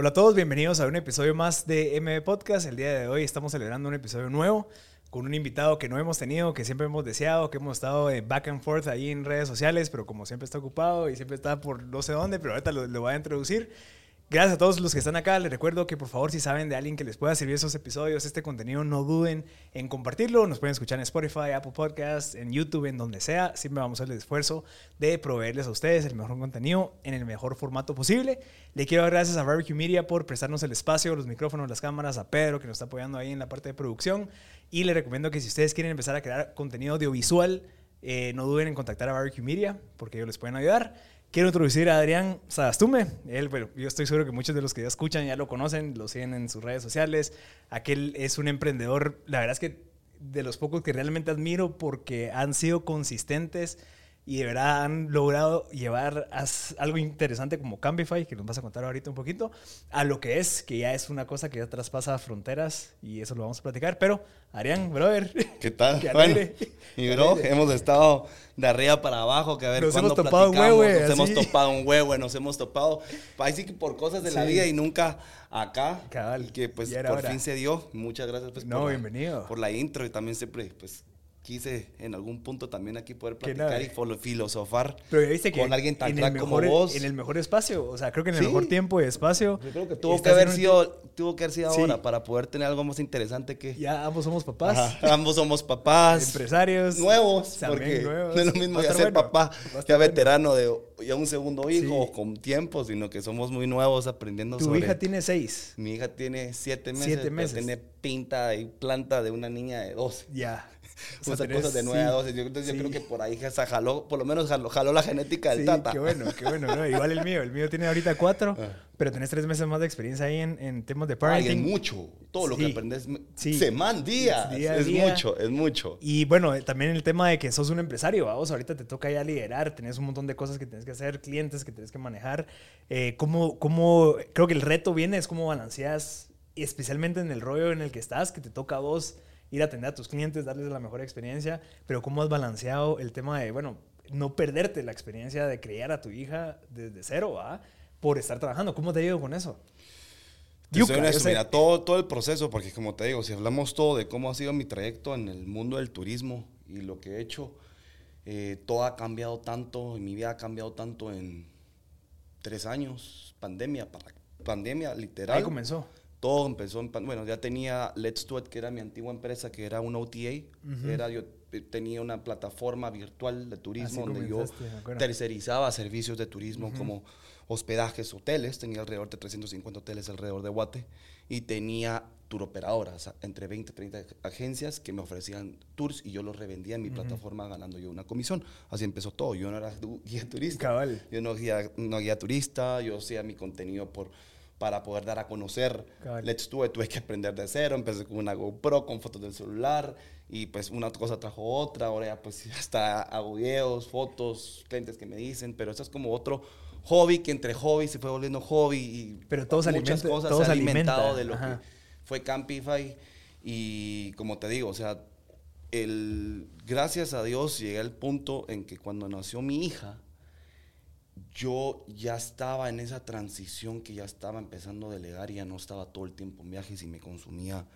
Hola a todos, bienvenidos a un episodio más de MB Podcast. El día de hoy estamos celebrando un episodio nuevo con un invitado que no hemos tenido, que siempre hemos deseado, que hemos estado back and forth ahí en redes sociales, pero como siempre está ocupado y siempre está por no sé dónde, pero ahorita lo, lo voy a introducir. Gracias a todos los que están acá. Les recuerdo que por favor, si saben de alguien que les pueda servir esos episodios, este contenido, no duden en compartirlo. Nos pueden escuchar en Spotify, Apple Podcasts, en YouTube, en donde sea. Siempre vamos a hacer el esfuerzo de proveerles a ustedes el mejor contenido en el mejor formato posible. Le quiero dar gracias a Barbecue Media por prestarnos el espacio, los micrófonos, las cámaras, a Pedro que nos está apoyando ahí en la parte de producción. Y les recomiendo que si ustedes quieren empezar a crear contenido audiovisual, eh, no duden en contactar a Barbecue Media porque ellos les pueden ayudar. Quiero introducir a Adrián Sadastume. Él, bueno, yo estoy seguro que muchos de los que ya escuchan ya lo conocen, lo siguen en sus redes sociales. Aquel es un emprendedor, la verdad es que de los pocos que realmente admiro porque han sido consistentes y de verdad han logrado llevar algo interesante como Cambify, que nos vas a contar ahorita un poquito, a lo que es, que ya es una cosa que ya traspasa fronteras y eso lo vamos a platicar. Pero, Arián, brother. ¿Qué tal? bueno, mi bro, hemos estado de arriba para abajo, que a ver nos hemos topado un huevo, Nos hemos topado un huevo, nos hemos topado, ahí sí que por cosas de la vida y nunca acá. Cabal. Que pues por fin se dio. Muchas gracias pues, no, bienvenido. por la intro y también siempre pues quise en algún punto también aquí poder platicar y filosofar Pero viste que con alguien tan crack como vos. En el mejor espacio, o sea, creo que en el mejor tiempo y espacio. Yo creo que tuvo que haber sido, tuvo que haber sido ahora para poder tener algo más interesante que... Ya ambos somos papás. ambos somos papás. Empresarios. Nuevos, porque no es lo mismo ya ser papá, ya veterano de ya un segundo hijo con tiempo, sino que somos muy nuevos aprendiendo ¿Tu hija tiene seis? Mi hija tiene siete meses. Siete meses. Tiene pinta y planta de una niña de dos. Ya. O sea, cosas de 9 a 12. Yo, entonces yo creo que por ahí se jaló, por lo menos jaló, jaló la genética del sí, tata. Qué bueno, qué bueno. ¿no? Igual el mío. El mío tiene ahorita 4, ah. pero tenés 3 meses más de experiencia ahí en, en temas de parenting. Ay, es mucho. Todo lo que aprendes semana, días. Día, es día. mucho, es mucho. Y bueno, también el tema de que sos un empresario, vamos, ahorita te toca ya liderar, tenés un montón de cosas que tienes que hacer, clientes que tienes que manejar. Eh, ¿cómo, ¿Cómo, creo que el reto viene es cómo balanceas, especialmente en el rollo en el que estás, que te toca a vos ir a atender a tus clientes, darles la mejor experiencia, pero cómo has balanceado el tema de, bueno, no perderte la experiencia de criar a tu hija desde cero, ¿va? Por estar trabajando. ¿Cómo te ha ido con eso? Yo mira, todo, todo el proceso, porque como te digo, si hablamos todo de cómo ha sido mi trayecto en el mundo del turismo y lo que he hecho, eh, todo ha cambiado tanto, mi vida ha cambiado tanto en tres años, pandemia, pandemia literal. Ahí comenzó todo empezó en, bueno, ya tenía Let's Do It, que era mi antigua empresa, que era una OTA. era, yo eh, tenía una plataforma virtual de turismo donde yo tercerizaba servicios de turismo como hospedajes, hoteles. Tenía alrededor de 350 hoteles alrededor de Guate. Y tenía tour operadoras, entre 20 y 30 agencias que me ofrecían tours y yo los revendía en mi plataforma ganando yo una comisión. Así empezó todo. Yo no era guía turista. Cabal. Yo no guía, no guía turista, yo hacía mi contenido por para poder dar a conocer. Let's Do It, tuve que aprender de cero, empecé con una GoPro, con fotos del celular, y pues una cosa trajo otra, ahora ya pues hasta hago videos, fotos, clientes que me dicen, pero eso es como otro hobby que entre hobby se fue volviendo hobby y pero todos muchas cosas se ha alimentado de lo que fue Campify. Y como te digo, o sea, el, gracias a Dios llegué al punto en que cuando nació mi hija, yo ya estaba en esa transición que ya estaba empezando a delegar y ya no estaba todo el tiempo en viajes y me consumía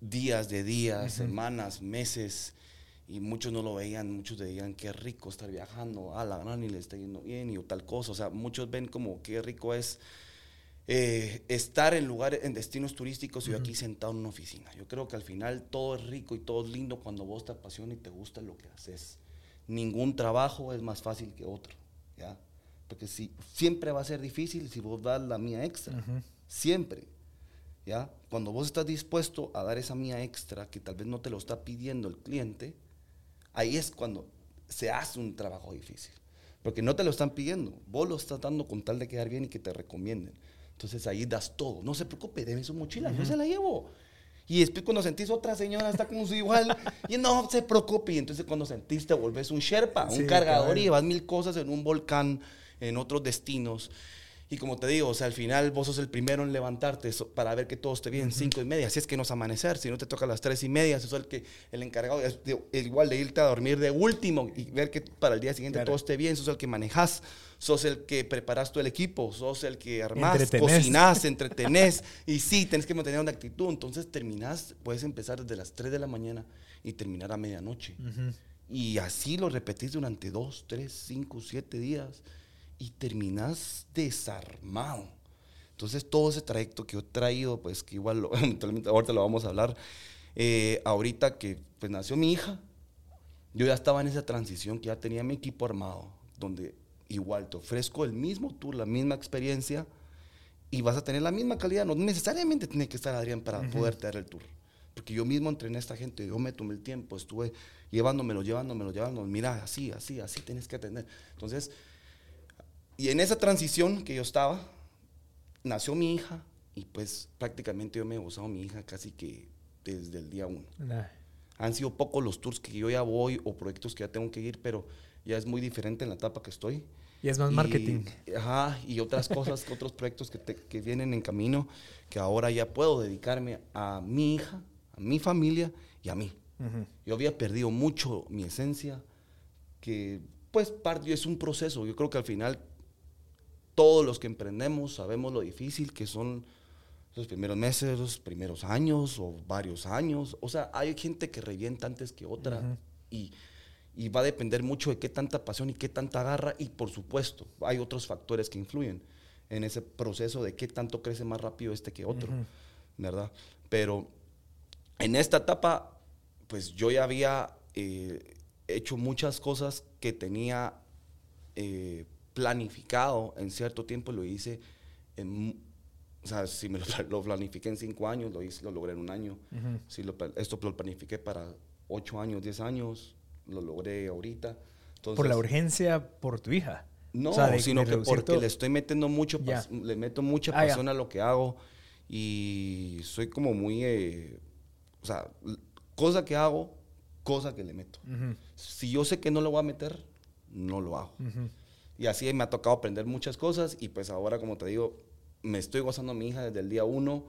días de días, semanas, meses y muchos no lo veían, muchos decían qué rico estar viajando, a la gran y le está yendo bien y tal cosa, o sea, muchos ven como qué rico es eh, estar en lugares, en destinos turísticos y yo aquí sentado en una oficina. Yo creo que al final todo es rico y todo es lindo cuando vos te apasiona y te gusta lo que haces. Ningún trabajo es más fácil que otro. Porque si, siempre va a ser difícil si vos das la mía extra. Siempre. ¿Ya? Cuando vos estás dispuesto a dar esa mía extra que tal vez no te lo está pidiendo el cliente, ahí es cuando se hace un trabajo difícil. Porque no te lo están pidiendo, vos lo estás dando con tal de quedar bien y que te recomienden. Entonces ahí das todo. No se preocupe, déme su mochila, yo se la llevo. Y después cuando sentís otra señora está como su igual, y no se preocupe. Y entonces cuando sentís te volvés un Sherpa, un cargador y llevas mil cosas en un volcán, en otros destinos. Y como te digo, o sea, al final vos sos el primero en levantarte para ver que todo esté bien, cinco y media. Así es que no es amanecer, si no te toca a las tres y media, sos el, que, el encargado, es igual de irte a dormir de último y ver que para el día siguiente todo esté bien, sos el que manejas, sos el que preparas todo el equipo, sos el que armás, cocinás, entretenés. y sí, tenés que mantener una actitud. Entonces terminás, puedes empezar desde las 3 de la mañana y terminar a medianoche. Y así lo repetís durante dos, tres, cinco, siete días y terminas desarmado. Entonces todo ese trayecto que yo he traído, pues que igual lo, ahorita lo vamos a hablar, eh, ahorita que pues nació mi hija, yo ya estaba en esa transición que ya tenía mi equipo armado, donde igual te ofrezco el mismo tour, la misma experiencia y vas a tener la misma calidad. No necesariamente tiene que estar Adrián para poder dar el tour. Porque yo mismo entrené a esta gente, yo me tomé el tiempo, estuve llevándomelo, llevándomelo, llevándomelo. Mira, así, así, así tienes que atender. Entonces, y en esa transición que yo estaba, nació mi hija y pues prácticamente yo me he gozado mi hija casi que desde el día uno. Han sido pocos los tours que yo ya voy o proyectos que ya tengo que ir, pero ya es muy diferente en la etapa que estoy. Y es más marketing. Ajá, y otras cosas, otros proyectos que, que vienen en camino, que ahora ya puedo dedicarme a mi hija, a mi familia y a mí. Yo había perdido mucho mi esencia, que pues parte es un proceso. Yo creo que al final todos los que emprendemos sabemos lo difícil que son los primeros meses, los primeros años o varios años. O sea, hay gente que revienta antes que otra y, va a depender mucho de qué tanta pasión y qué tanta garra y por supuesto hay otros factores que influyen en ese proceso de qué tanto crece más rápido este que otro, ¿verdad? Pero en esta etapa, pues yo ya había eh, hecho muchas cosas que tenía... Eh, planificado en cierto tiempo, lo hice en, o sea, si me lo, planifiqué en cinco años, lo, hice, lo logré en un año. Si lo, esto lo planifiqué para ocho años, diez años, lo logré ahorita. ¿Por la urgencia por tu hija? No, sino que porque le estoy metiendo mucho, le meto mucha ah, pasión a lo que hago y soy como muy, eh, o sea, cosa que hago, cosa que le meto. Si yo sé que no lo voy a meter, no lo hago. Y así me ha tocado aprender muchas cosas y pues ahora, como te digo, me estoy gozando a mi hija desde el día uno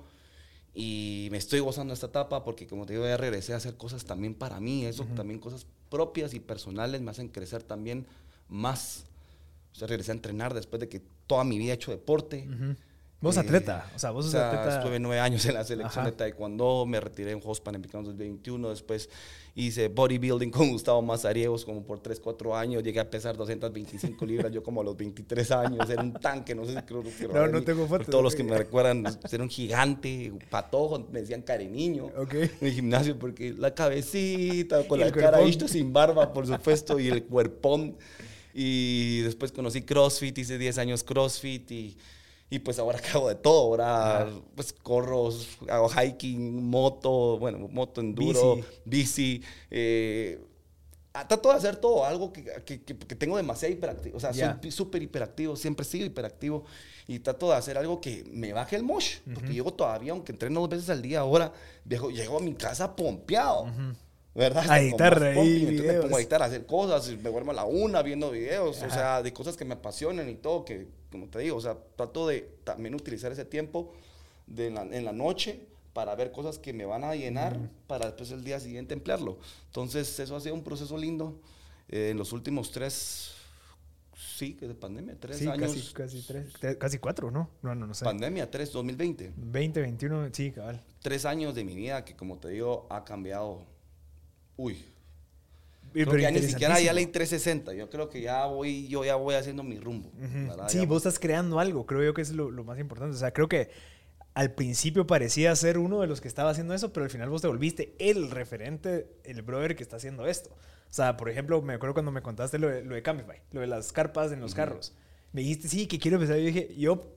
y me estoy gozando esta etapa porque, como te digo, ya regresé a hacer cosas también para mí, eso también cosas propias y personales me hacen crecer también más. O sea, regresé a entrenar después de que toda mi vida he hecho deporte. Vos atleta, o sea, vos sos atleta. Estuve nueve años en la selección de taekwondo, me retiré en Juegos Panamericanos 2021, después hice bodybuilding con Gustavo Mazariegos como por 3, 4 años, llegué a pesar 225 libras, yo como a los 23 años, era un tanque, no sé si creo que No, no tengo fotos. Todos los que me recuerdan, era un gigante, patojo, me decían niño okay. en el gimnasio, porque la cabecita, con la cara esto sin barba, por supuesto, y el cuerpón. Y después conocí CrossFit, hice 10 años CrossFit y y pues ahora que hago de todo, ahora pues corro, hago hiking, moto, bueno, moto enduro, bici. eh, trato de hacer todo, algo que, que, que, tengo demasiado hiperactivo. O sea, soy súper hiperactivo, siempre he sido hiperactivo. Y trato de hacer algo que me baje el mosh. Porque llego todavía, aunque entreno dos veces al día ahora, llego a mi casa pompeado. ¿Verdad? A editar ahí Entonces me pongo a editar, a hacer cosas, me duermo a la una viendo videos, o sea, de cosas que me apasionan y todo, que, como te digo, o sea, trato de también utilizar ese tiempo de en la noche para ver cosas que me van a llenar para después el día siguiente emplearlo. Entonces, eso ha sido un proceso lindo. Eh, en los últimos tres, sí, que de pandemia, tres sí, años. Casi, casi, tres, casi cuatro, ¿no? No, no, no sé. Pandemia, tres, 2020. 2021, sí, cabal. Tres años de mi vida que, como te digo, ha cambiado Uy. Creo que ya ni siquiera ya ley 360. Yo creo que ya voy, yo ya voy haciendo mi rumbo. Sí, vos estás creando algo. Creo yo que es lo, más importante. O sea, creo que al principio parecía ser uno de los que estaba haciendo eso, pero al final vos te volviste el referente, el brother que está haciendo esto. O sea, por ejemplo, me acuerdo cuando me contaste lo de, lo de Camify, lo de las carpas en los carros. Me dijiste, sí, que quiero empezar. Yo dije, yo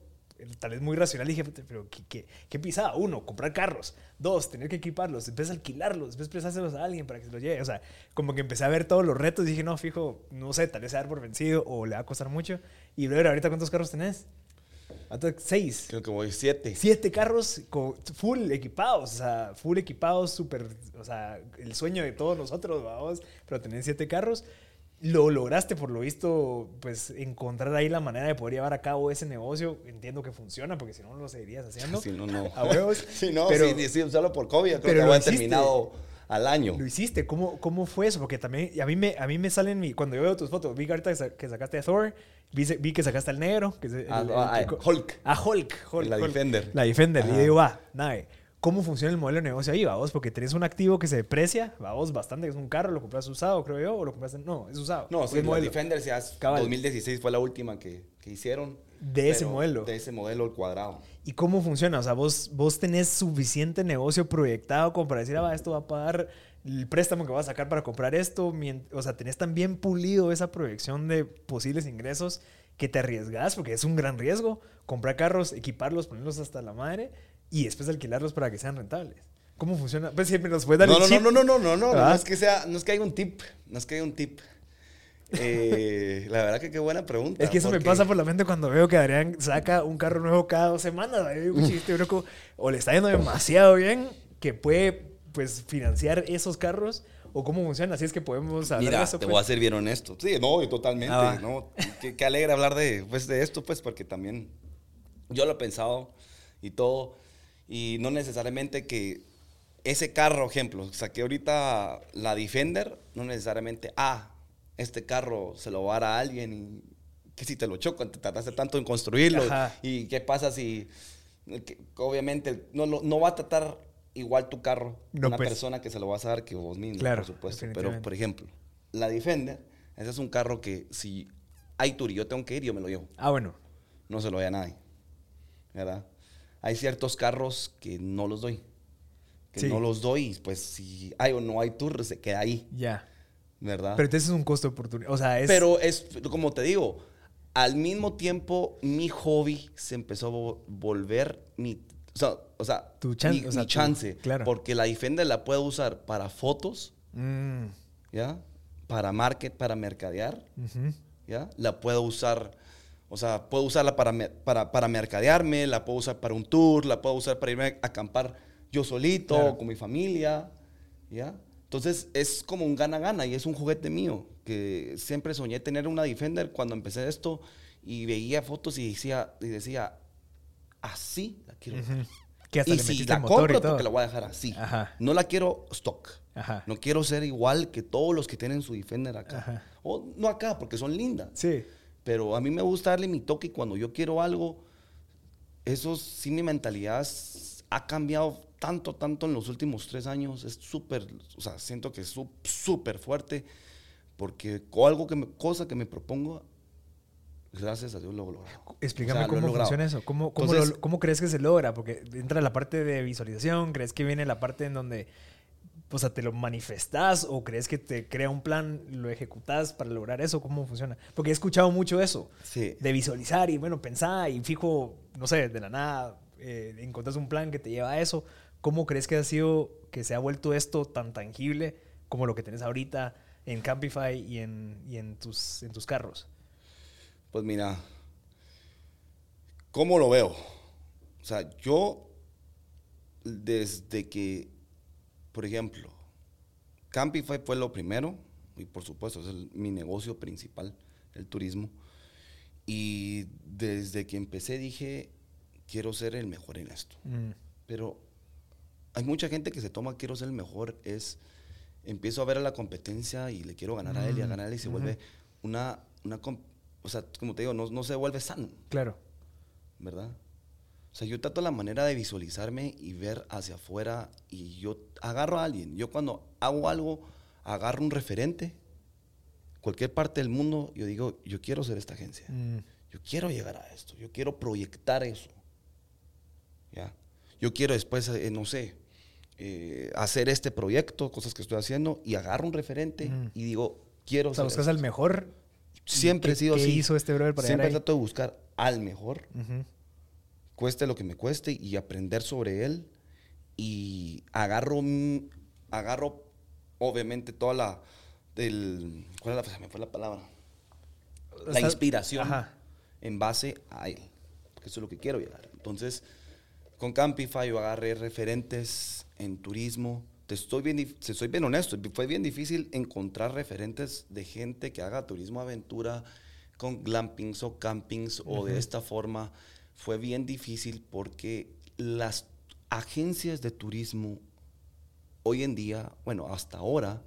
tal vez muy racional, dije, pero ¿qué, qué, qué pisada? Uno, comprar carros. Dos, tener que equiparlos. Después alquilarlos. Después prestárselos a alguien para que se los lleve. O sea, como que empecé a ver todos los retos dije, no, fijo, no sé, tal vez se va a dar por vencido o le va a costar mucho. Y, ver ¿ahorita cuántos carros tenés? Seis. Creo que voy siete. Siete carros con full equipados, o sea, full equipados, súper, o sea, el sueño de todos nosotros, vamos, pero tenés siete carros. Lo lograste, por lo visto, pues encontrar ahí la manera de poder llevar a cabo ese negocio. Entiendo que funciona, porque si no, lo seguirías haciendo. Si no, no. A huevos. Si no, pero, sí, sí, solo por COVID, yo creo pero que lo había terminado al año. Lo hiciste, ¿Cómo, ¿cómo fue eso? Porque también a mí me, a mí me salen, mi, cuando yo veo tus fotos, vi que ahorita que sa- que sacaste a Thor, vi, vi que sacaste al negro, que es el- Ah, el- ah, el- ah, Hulk. A Hulk, Hulk, La Hulk. Defender. La Defender. Y digo, va, nada, ¿cómo funciona el modelo de negocio ahí, vamos? Porque tenés un activo que se deprecia, vamos, bastante, es un carro, lo compras usado, creo yo, o lo compraste, no, es usado. No, sí, modelo. Defender es- Cabal. 2016 fue la última que, que hicieron. De ese modelo. De ese modelo, el cuadrado. ¿Y cómo funciona? O sea, vos, vos tenés suficiente negocio proyectado como para decir, ah, va, esto va a pagar el préstamo que vas a sacar para comprar esto. O sea, tenés tan bien pulido esa proyección de posibles ingresos que te arriesgas, porque es un gran riesgo, comprar carros, equiparlos, ponerlos hasta la madre y después alquilarlos para que sean rentables. ¿Cómo funciona? Pues siempre nos puedes dar No, el no, chip. no, no, no, no, no, no, ¿Ah? no es que sea, no es que haya un tip, no es que haya un tip. Eh, la verdad que qué buena pregunta. Es que eso me porque- pasa por la mente cuando veo que Adrián saca un carro nuevo cada dos semanas. Ahí digo, "Puchi, este loco o le está yendo demasiado bien que puede pues financiar esos carros o cómo funciona. Así es que podemos hablar Mira, de eso. te pues. voy a ser bien honesto. Sí, no, totalmente. Ah. ¿no? Qué, qué alegre hablar de, pues, de esto, pues, porque también yo lo he pensado y todo. Y no necesariamente que ese carro, ejemplo, saqué ahorita la Defender, no necesariamente, ah, este carro se lo va a dar a alguien y que si te lo chocan, te tardaste tanto en construirlo. Ajá. Y qué pasa si, que obviamente, no, lo- no va a tratar igual tu carro No, una pues. persona que se lo vas a dar que vos mismo, Claro, por supuesto. Pero, por ejemplo, la Defender, ese es un carro que si hay tour y yo tengo que ir, yo me lo llevo. Ah, bueno. No se lo doy a nadie. ¿Verdad? Hay ciertos carros que no los doy. Que Sí. no los doy, pues si hay o no hay tour, se queda ahí. Ya. ¿Verdad? Pero entonces es un costo de oportunidad. O sea, es... Pero es, como te digo, al mismo tiempo mi hobby se empezó a vo- volver mi, o sea, o sea, Tu chan- mi, o sea, mi tu- chance. claro. Porque la Defender la puedo usar para fotos, Mm, ¿ya? Para market, para mercadear, ujú. ¿ya? La puedo usar, o sea, puedo usarla para, para, para mercadearme, la puedo usar para un tour, la puedo usar para irme a acampar yo solito, Claro. con mi familia, ¿ya? Entonces es como un gana-gana y es un juguete mío, que siempre soñé tener una Defender cuando empecé esto y veía fotos y decía, y decía así la quiero. dejar". Que hasta Y le si la motor compro y todo. porque la voy a dejar así. Ajá. No la quiero stock. Ajá. No quiero ser igual que todos los que tienen su Defender acá. Ajá. O no acá, porque son lindas. Sí. Pero a mí me gusta darle mi toque y cuando yo quiero algo, eso sí mi mentalidad ha cambiado tanto, tanto en los últimos tres años. Es súper, o sea, siento que es súper fuerte porque algo que me, cosa que me propongo, gracias a Dios lo logro. Explícame O sea, lo cómo logrado. funciona eso. ¿Cómo, cómo, Entonces- lo- cómo crees que se logra? Porque entra la parte de visualización. ¿Crees que viene la parte en donde o sea, te lo manifestás o crees que te crea un plan, lo ejecutás para lograr eso? ¿Cómo funciona? Porque he escuchado mucho eso. Sí. De visualizar y, bueno, pensar y fijo, no sé, de la nada, eh, encontrás un plan que te lleva a eso. ¿Cómo crees que ha sido, que se ha vuelto esto tan tangible como lo que tenés ahorita en Campify y en, y en, tus, en tus carros? Pues mira, ¿cómo lo veo? O sea, yo desde que, por ejemplo, Campify fue lo primero, y por supuesto es el- mi negocio principal, el turismo. Y desde que empecé dije, quiero ser el mejor en esto. Mm, Pero hay mucha gente que se toma quiero ser el mejor, es empiezo a ver a la competencia y le quiero ganar a él y a Mm, ganar a él y se vuelve una, una o sea, como te digo, no, no se vuelve sano, claro. ¿verdad? O sea, yo trato la manera de visualizarme y ver hacia afuera y yo agarro a alguien. Yo cuando hago algo, agarro un referente, cualquier parte del mundo, yo digo, yo quiero ser esta agencia. Mm, Yo quiero llegar a esto, yo quiero proyectar eso. ¿Ya? Yo quiero después, eh, no sé, eh, hacer este proyecto, cosas que estoy haciendo, y agarro un referente Mm. y digo, quiero o sea, ser buscas esto. al mejor. Siempre he ¿Qué- sido qué así. hizo este brother para Siempre ahí? trato de buscar al mejor, Ujú. Cueste lo que me cueste, y aprender sobre él. Y agarro, agarro obviamente, toda la... ¿Cuál es la, me fue la palabra? La inspiración Ajá. en base a él. Porque eso es lo que quiero llegar. Entonces, con Campify yo agarré referentes en turismo te estoy bien, te soy bien honesto, fue bien difícil encontrar referentes de gente que haga turismo aventura con glampings o campings o de esta forma. Fue bien difícil porque las agencias de turismo hoy en día, bueno, hasta ahora,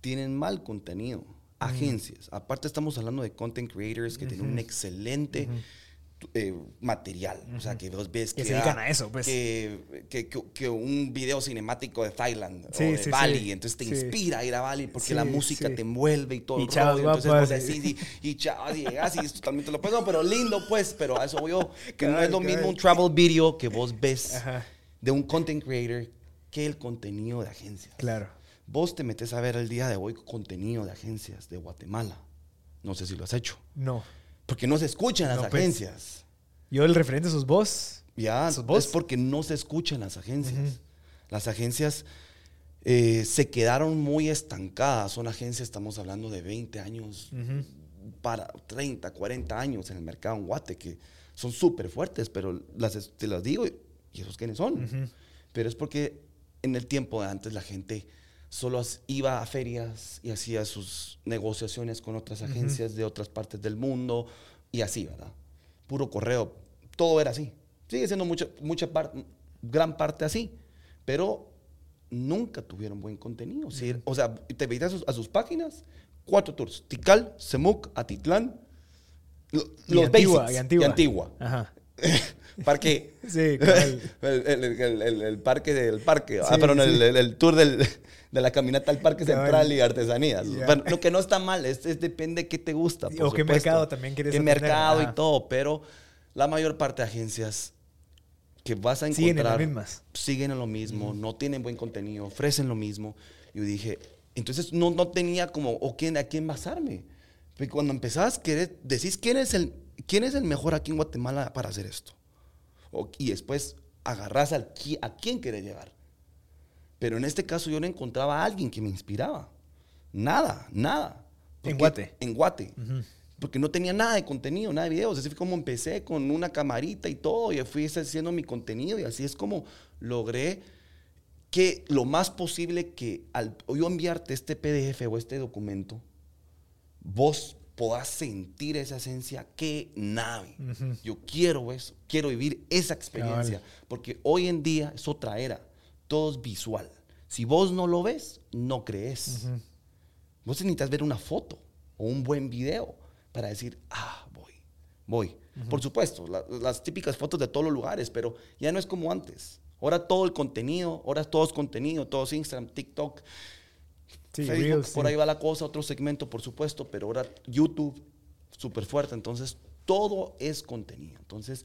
tienen mal contenido. Agencias. Aparte estamos hablando de content creators que tienen un excelente eh, material. O sea, que vos ves Que que, se dedican a eso, pues. que, que- que- que un video cinemático de Thailand Sí, o de sí, Bali, sí. entonces te inspira a ir a Bali porque la música te envuelve y todo Y rollo. Entonces vos sí. decís, y, y chavas, y llegas y es totalmente lo pues, no, pero lindo pues, pero a eso voy yo, que no es lo mismo un travel video que vos ves Ajá. de un content creator que el contenido de agencias. Claro. Vos te metes a ver el día de hoy contenido de agencias de Guatemala. No sé si lo has hecho. No. Porque no se escuchan las No, pues. agencias. Yo el referente sos vos. Ya, ¿Sos vos? es porque no se escuchan las agencias. Las agencias eh, se quedaron muy estancadas. Son agencias, estamos hablando de 20 años, para 30, 40 años en el mercado en Guate, que son súper fuertes, pero las, te las digo, ¿y esos quiénes son? Pero es porque en el tiempo de antes la gente solo iba a ferias y hacía sus negociaciones con otras agencias de otras partes del mundo y así, ¿verdad? Puro correo. Todo era así. Sigue siendo mucha, mucha gran parte así, pero nunca tuvieron buen contenido. Sí, O sea, te veías a sus, a sus páginas, cuatro tours, Tikal, Semuc, Atitlán, lo- Y los Antigua, basics, y Antigua. Antigua. Ajá. Parque. Sí, el, el- el- el- el parque del parque. ah, perdón, sí. el tour del- de la caminata al parque central y artesanías. Bueno, lo que no está mal, es, es depende de qué te gusta. Por o qué mercado también quieres Qué atender, mercado ajá. y todo, pero la mayor parte de agencias que vas a encontrar Siguen en las mismas. siguen en lo mismo, no tienen buen contenido, ofrecen lo mismo. Yo dije, entonces no, no tenía como, o quién, a quién basarme. Porque cuando empezás, querés- decís, ¿quién es, el, ¿quién es el mejor aquí en Guatemala para hacer esto? O- y después agarrás al, a quién querés llegar. Pero en este caso yo no encontraba a alguien que me inspiraba. Nada, nada. En Porque- Guate. En Guate. Porque no tenía nada de contenido, nada de videos. Así fue como empecé con una camarita y todo. Y fui haciendo mi contenido. Y así es como logré que lo más posible que al yo enviarte este PDF o este documento, vos podás sentir esa esencia. ¡Qué nave! Yo quiero eso. Quiero vivir esa experiencia. Porque hoy en día es otra era. Todo es visual. Si vos no lo ves, no crees. Vos necesitas ver una foto o un buen video para decir, ah, voy, voy. Por supuesto, la- las típicas fotos de todos los lugares, pero ya no es como antes. Ahora todo el contenido, ahora todo es contenido, todo es Instagram, TikTok, Sí, Facebook, por sí. ahí va la cosa, otro segmento, por supuesto, pero ahora YouTube, súper fuerte. Entonces, todo es contenido. Entonces,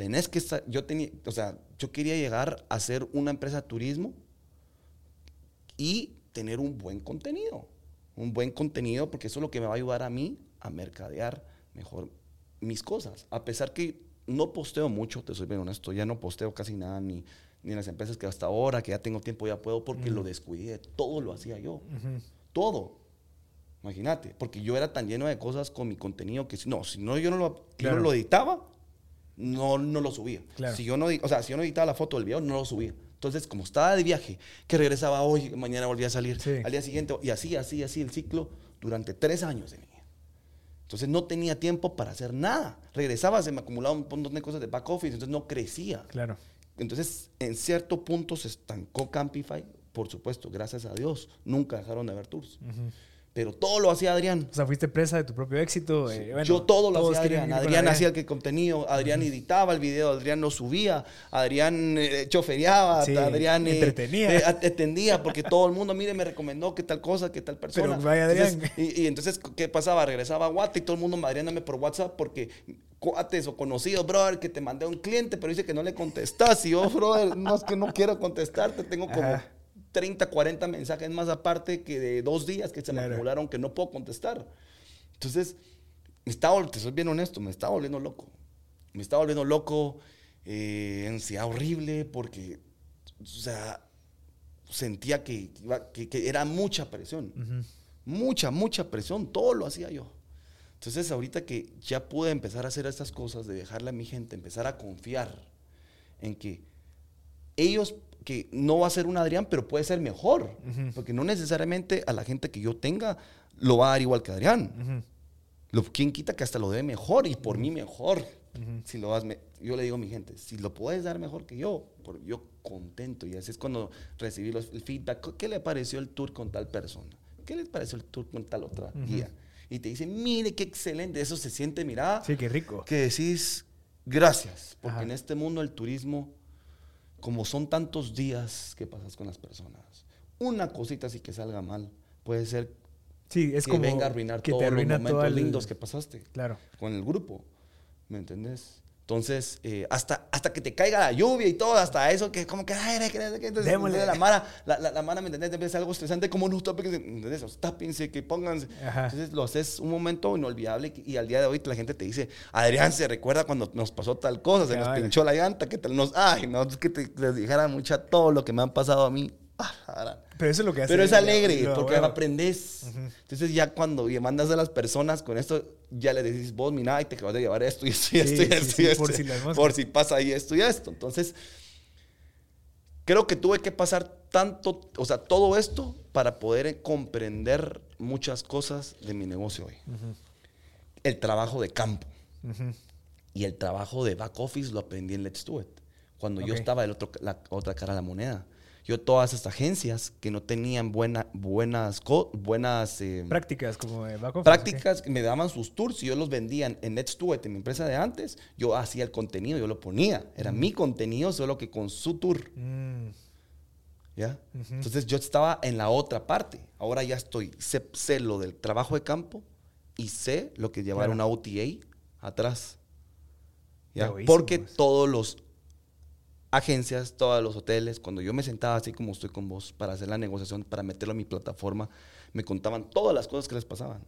tenés que estar, yo tenía, o sea, yo quería llegar a ser una empresa de turismo y tener un buen contenido. Un buen contenido, porque eso es lo que me va a ayudar a mí a mercadear mejor mis cosas. A pesar que no posteo mucho, te soy bien honesto, ya no posteo casi nada, ni, ni en las empresas que hasta ahora, que ya tengo tiempo, ya puedo, porque lo descuidé. Todo lo hacía yo. Todo. Imagínate, porque yo era tan lleno de cosas con mi contenido que si no, si no yo no lo, yo Claro. no lo editaba, no, no lo subía. Claro. Si yo no, o sea, si yo no editaba la foto del video, no lo subía. Entonces, como estaba de viaje, que regresaba hoy, mañana volvía a salir, Sí. al día siguiente, y así, así, así el ciclo durante tres años de. Entonces no tenía tiempo para hacer nada. Regresaba, se me acumulaba un montón de cosas de back office, entonces no crecía. Claro. Entonces, en cierto punto se estancó Campify, por supuesto, gracias a Dios. Nunca dejaron de haber tours. Pero todo lo hacía Adrián. O sea, fuiste presa de tu propio éxito. eh, bueno, Yo todo lo hacía Adrián. con Adrián hacía el contenido, Adrián editaba el video, Adrián lo subía, Adrián eh, choferiaba, Sí, Adrián eh, entretenía. eh, atendía, porque todo el mundo, mire, me recomendó que tal cosa, que tal persona. Pero vaya Adrián. Entonces, y, y entonces, ¿qué pasaba? Regresaba a Guate y todo el mundo madriándome por WhatsApp porque cuates o conocidos, brother, que te mandé a un cliente, pero dice que no le contestas. Y yo, brother, no es que no quiero contestarte, tengo como Ajá. 30, 40 mensajes más aparte que de dos días que se me Claro. acumularon que no puedo contestar. Entonces, me estaba, vol- te soy bien honesto, me estaba volviendo loco. Me estaba volviendo loco, eh, ansiedad horrible, porque, o sea, sentía que, iba- que, que era mucha presión. Mucha, mucha presión. Todo lo hacía yo. Entonces, ahorita que ya pude empezar a hacer estas cosas, de dejarle a mi gente, empezar a confiar en que ellos, que no va a ser un Adrián, pero puede ser mejor. Porque no necesariamente a la gente que yo tenga lo va a dar igual que Adrián. lo, ¿Quién quita que hasta lo dé mejor y por mí mejor? Si lo das, yo le digo a mi gente, si lo puedes dar mejor que yo, por, yo contento. Y así es cuando recibí los, el feedback. ¿Qué le pareció el tour con tal persona? ¿Qué le pareció el tour con tal otra guía? Y te dicen, mire qué excelente. Eso se siente, mira. Sí, qué rico. Que decís, gracias. Porque en este mundo el turismo, como son tantos días que pasas con las personas, una cosita así que salga mal, puede ser Sí, es que como venga a arruinar que todos te los momentos todo el- lindos que pasaste Claro. con el grupo. ¿Me entendés? Entonces, eh, hasta, hasta que te caiga la lluvia y todo, hasta eso, que como que, ay, que, entonces, la mara, la, la, la mara, ¿me entendés? Debe ser algo estresante, como no, tápense, ¿entendés? Tápense, que pónganse. Ajá. Entonces, lo haces un momento inolvidable y al día de hoy la gente te dice, Adrián, ¿se recuerda cuando nos pasó tal cosa? Se nos pinchó la llanta, que tal nos, ay, no, es que te, les dijera mucha todo lo que me han pasado a mí. Pero eso es lo que hace. Pero es alegre, porque aprendes. Entonces ya cuando mandas a las personas con esto, ya le decís, vos, mira, y te acabas de llevar esto y esto y Sí, esto y esto sí, y esto. por si. Por pasa ahí esto y esto. Entonces, creo que tuve que pasar tanto, o sea, todo esto para poder comprender muchas cosas de mi negocio hoy. El trabajo de campo y el trabajo de back office lo aprendí en Let's Do It. Cuando yo Ok. estaba en la otra cara de la moneda. Yo todas estas agencias que no tenían buena, buenas, buenas eh, Prácticas como de back office, prácticas, me daban sus tours y yo los vendía en, It, en mi empresa de antes. Yo hacía el contenido, yo lo ponía. Era mi contenido, solo que con su tour. Mm, ¿ya? Entonces yo estaba en la otra parte. Ahora ya estoy, sé, sé lo del trabajo de campo y sé lo que llevar Claro. una OTA atrás. ¿ya? Porque todos los agencias, todos los hoteles, cuando yo me sentaba así como estoy con vos para hacer la negociación, para meterlo a mi plataforma, me contaban todas las cosas que les pasaban.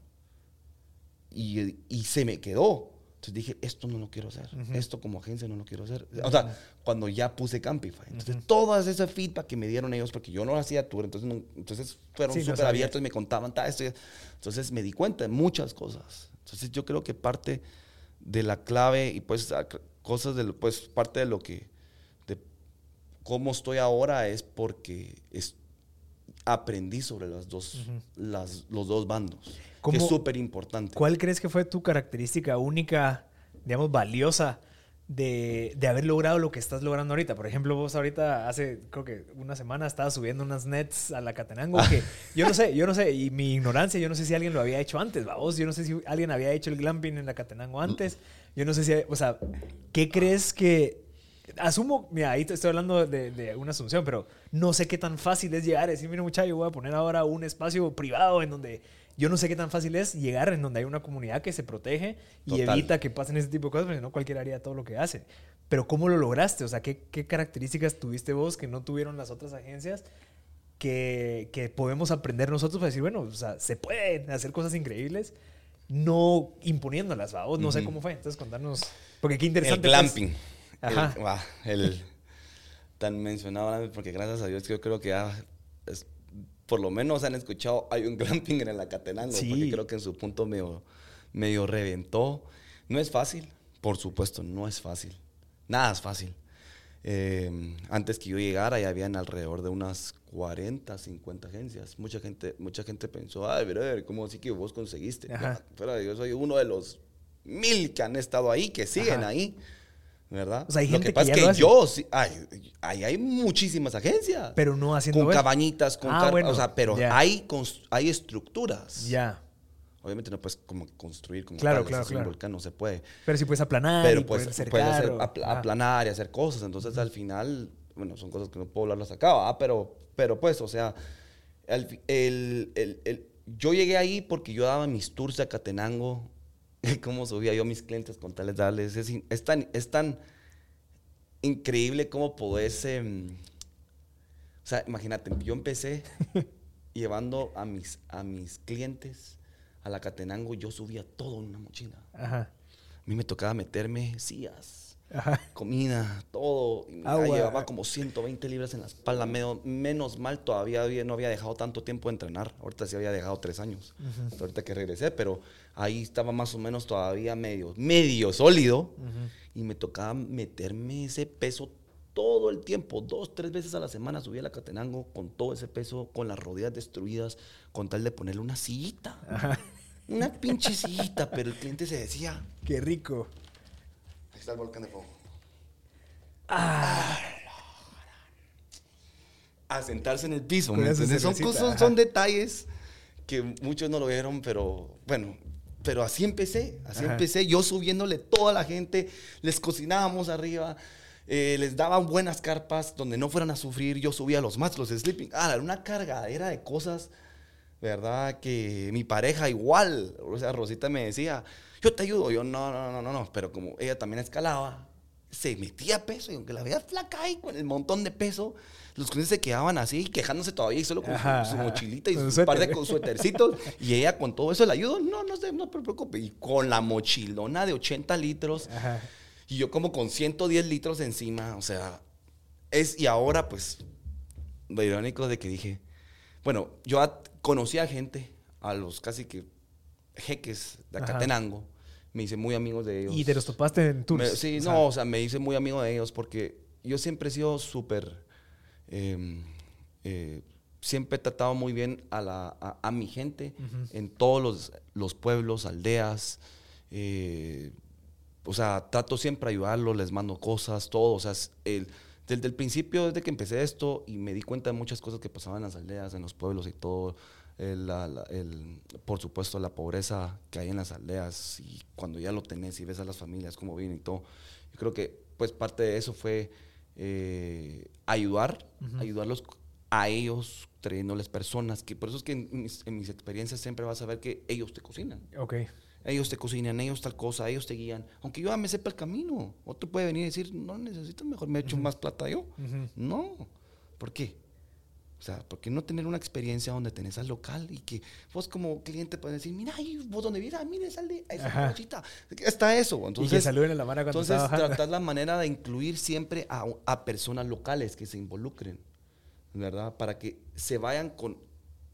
Y, y se me quedó. Entonces dije, esto no lo quiero hacer. Esto como agencia no lo quiero hacer. O sea, cuando ya puse Campify. Entonces, todas ese feedback que me dieron ellos, porque yo no hacía tour, entonces, no- entonces fueron Sí, no súper abiertos y me contaban "Ta, esto. Entonces me di cuenta de muchas cosas. Entonces yo creo que parte de la clave y pues cosas de lo- pues parte de lo que cómo estoy ahora es porque es, aprendí sobre las dos las, los dos bandos que ¿Cómo- es súper importante ¿Cuál crees que fue tu característica única, digamos, valiosa de, de haber logrado lo que estás logrando ahorita? Por ejemplo, vos ahorita hace, creo que una semana estabas subiendo unas nets a la Catenango que yo no sé, yo no sé, y mi ignorancia, yo no sé si alguien lo había hecho antes, vos, yo no sé si alguien había hecho el glamping en la Catenango antes, yo no sé si, o sea, ¿qué crees que... Asumo, mira, ahí te estoy hablando de, de una asunción, pero no sé qué tan fácil es llegar y decir, mira muchacho, yo voy a poner ahora un espacio privado en donde yo no sé qué tan fácil es llegar en donde hay una comunidad que se protege y Total. evita que pasen ese tipo de cosas, porque no cualquiera haría todo lo que hace. Pero ¿cómo lo lograste? O sea, ¿qué, qué características tuviste vos que no tuvieron las otras agencias que, que podemos aprender nosotros para decir, bueno, o sea, se pueden hacer cosas increíbles no imponiéndolas, ¿va? O no sé cómo fue. Entonces, contarnos. Porque qué el interesante. pues. Ajá. el, el tan mencionado porque gracias a Dios yo creo que ya es- por lo menos han escuchado hay un glamping en el Acatenango Sí. porque creo que en su punto medio medio reventó no es fácil por supuesto no es fácil nada es fácil Eh, antes que yo llegara ya habían alrededor de unas 40, 50 agencias. Mucha gente, mucha gente pensó, ay, brother, ¿cómo así que vos conseguiste? Fuera, yo soy uno de los mil que han estado ahí, que siguen Ajá. ahí, ¿verdad? O sea, hay lo gente que que pasa ya es lo que yo, sí, ay, ahí hay muchísimas agencias. Pero no haciendo con eso. cabañitas, con Ah, bueno, o sea, pero ya. hay, hay estructuras. Ya. Obviamente no puedes como construir como Claro, tal, claro, es un claro. volcán, no se puede Pero si puedes aplanar pero y poder puedes cercar. hacer, o- apl- ajá. aplanar y hacer cosas. Entonces, al final, bueno, son cosas que no puedo hablarlas acá, ¿va? Pero, pero pues, o sea, el, el- el- yo llegué ahí porque yo daba mis tours a Catenango, cómo subía yo a mis clientes con tales darles. Es, es tan, es tan increíble cómo podés... em, o sea, imagínate, yo empecé llevando a mis, a mis clientes a la Catenango, yo subía todo en una mochila. Ajá. A mí me tocaba meterme sillas, Ajá. comida, todo. Y Agua. llevaba como 120 libras en la espalda. Menos, menos mal todavía no había dejado tanto tiempo de entrenar. Ahorita sí había dejado tres años. Hasta Ahorita que regresé, pero ahí estaba más o menos todavía medio, medio sólido. Y me tocaba meterme ese peso todo el tiempo, dos, tres veces a la semana subía a la Catenango con todo ese peso, con las rodillas destruidas, con tal de ponerle una sillita. Una pinche sillita, pero el cliente se decía. Qué rico. Ahí está el volcán de fuego. Ah. A sentarse en el piso. ¿me? Son, cosas, son detalles que muchos no lo vieron, pero bueno. Pero así empecé, así Ajá. empecé, yo subiéndole toda la gente, les cocinábamos arriba, eh, les daban buenas carpas donde no fueran a sufrir, yo subía los mats, los sleeping, ah, era una cargadera de cosas, ¿verdad? Que mi pareja igual, o sea, Rosita me decía, yo te ayudo, yo no, no, no, no, no, pero como ella también escalaba, se metía peso y aunque la veía flaca ahí con el montón de peso, los clientes se quedaban así quejándose todavía y solo con su- Ajá, su, ajá. mochilita y su par de con suétercitos y ella con todo eso le ayudó, no, no se, no te preocupes, y con la mochilona de 80 litros Ajá. y yo como con 110 litros encima, o sea, es, y ahora pues, lo irónico de que dije, bueno, yo conocí a gente, a los casi que jeques de Ajá. Me hice muy amigos de ellos. Y te los topaste en tours. Me- sí, o sea, no, o sea, me hice muy amigo de ellos porque yo siempre he sido súper, eh, eh, siempre he tratado muy bien a, la, a, a mi gente en todos los, los pueblos, aldeas. eh, o sea, trato siempre de ayudarlos, les mando cosas, todo. O sea, el, desde el principio, desde que empecé esto y me di cuenta de muchas cosas que pasaban en las aldeas, en los pueblos y todo. El- la- el- por supuesto, la pobreza que hay en las aldeas y cuando ya lo tenés y ves a las familias cómo viven y todo. Yo creo que, pues, parte de eso fue eh, ayudar, ayudarlos a ellos, trayéndoles personas, que por eso es que en mis, en mis experiencias siempre vas a ver que ellos te cocinan. Ok. Ellos te cocinan, ellos tal cosa, ellos te guían. Aunque yo ya me sepa el camino. Otro puede venir y decir, no necesito, mejor me echo más plata yo. No. ¿Por qué? O sea, ¿por qué no tener una experiencia donde tenés al local y que vos como cliente puedes decir, mira, ahí vos donde vienes, mire, sal de esa cosita. Está eso. y que Entonces, saluden en la mano cuando entonces tratar la manera de incluir siempre a, a personas locales que se involucren, ¿verdad? Para que se vayan con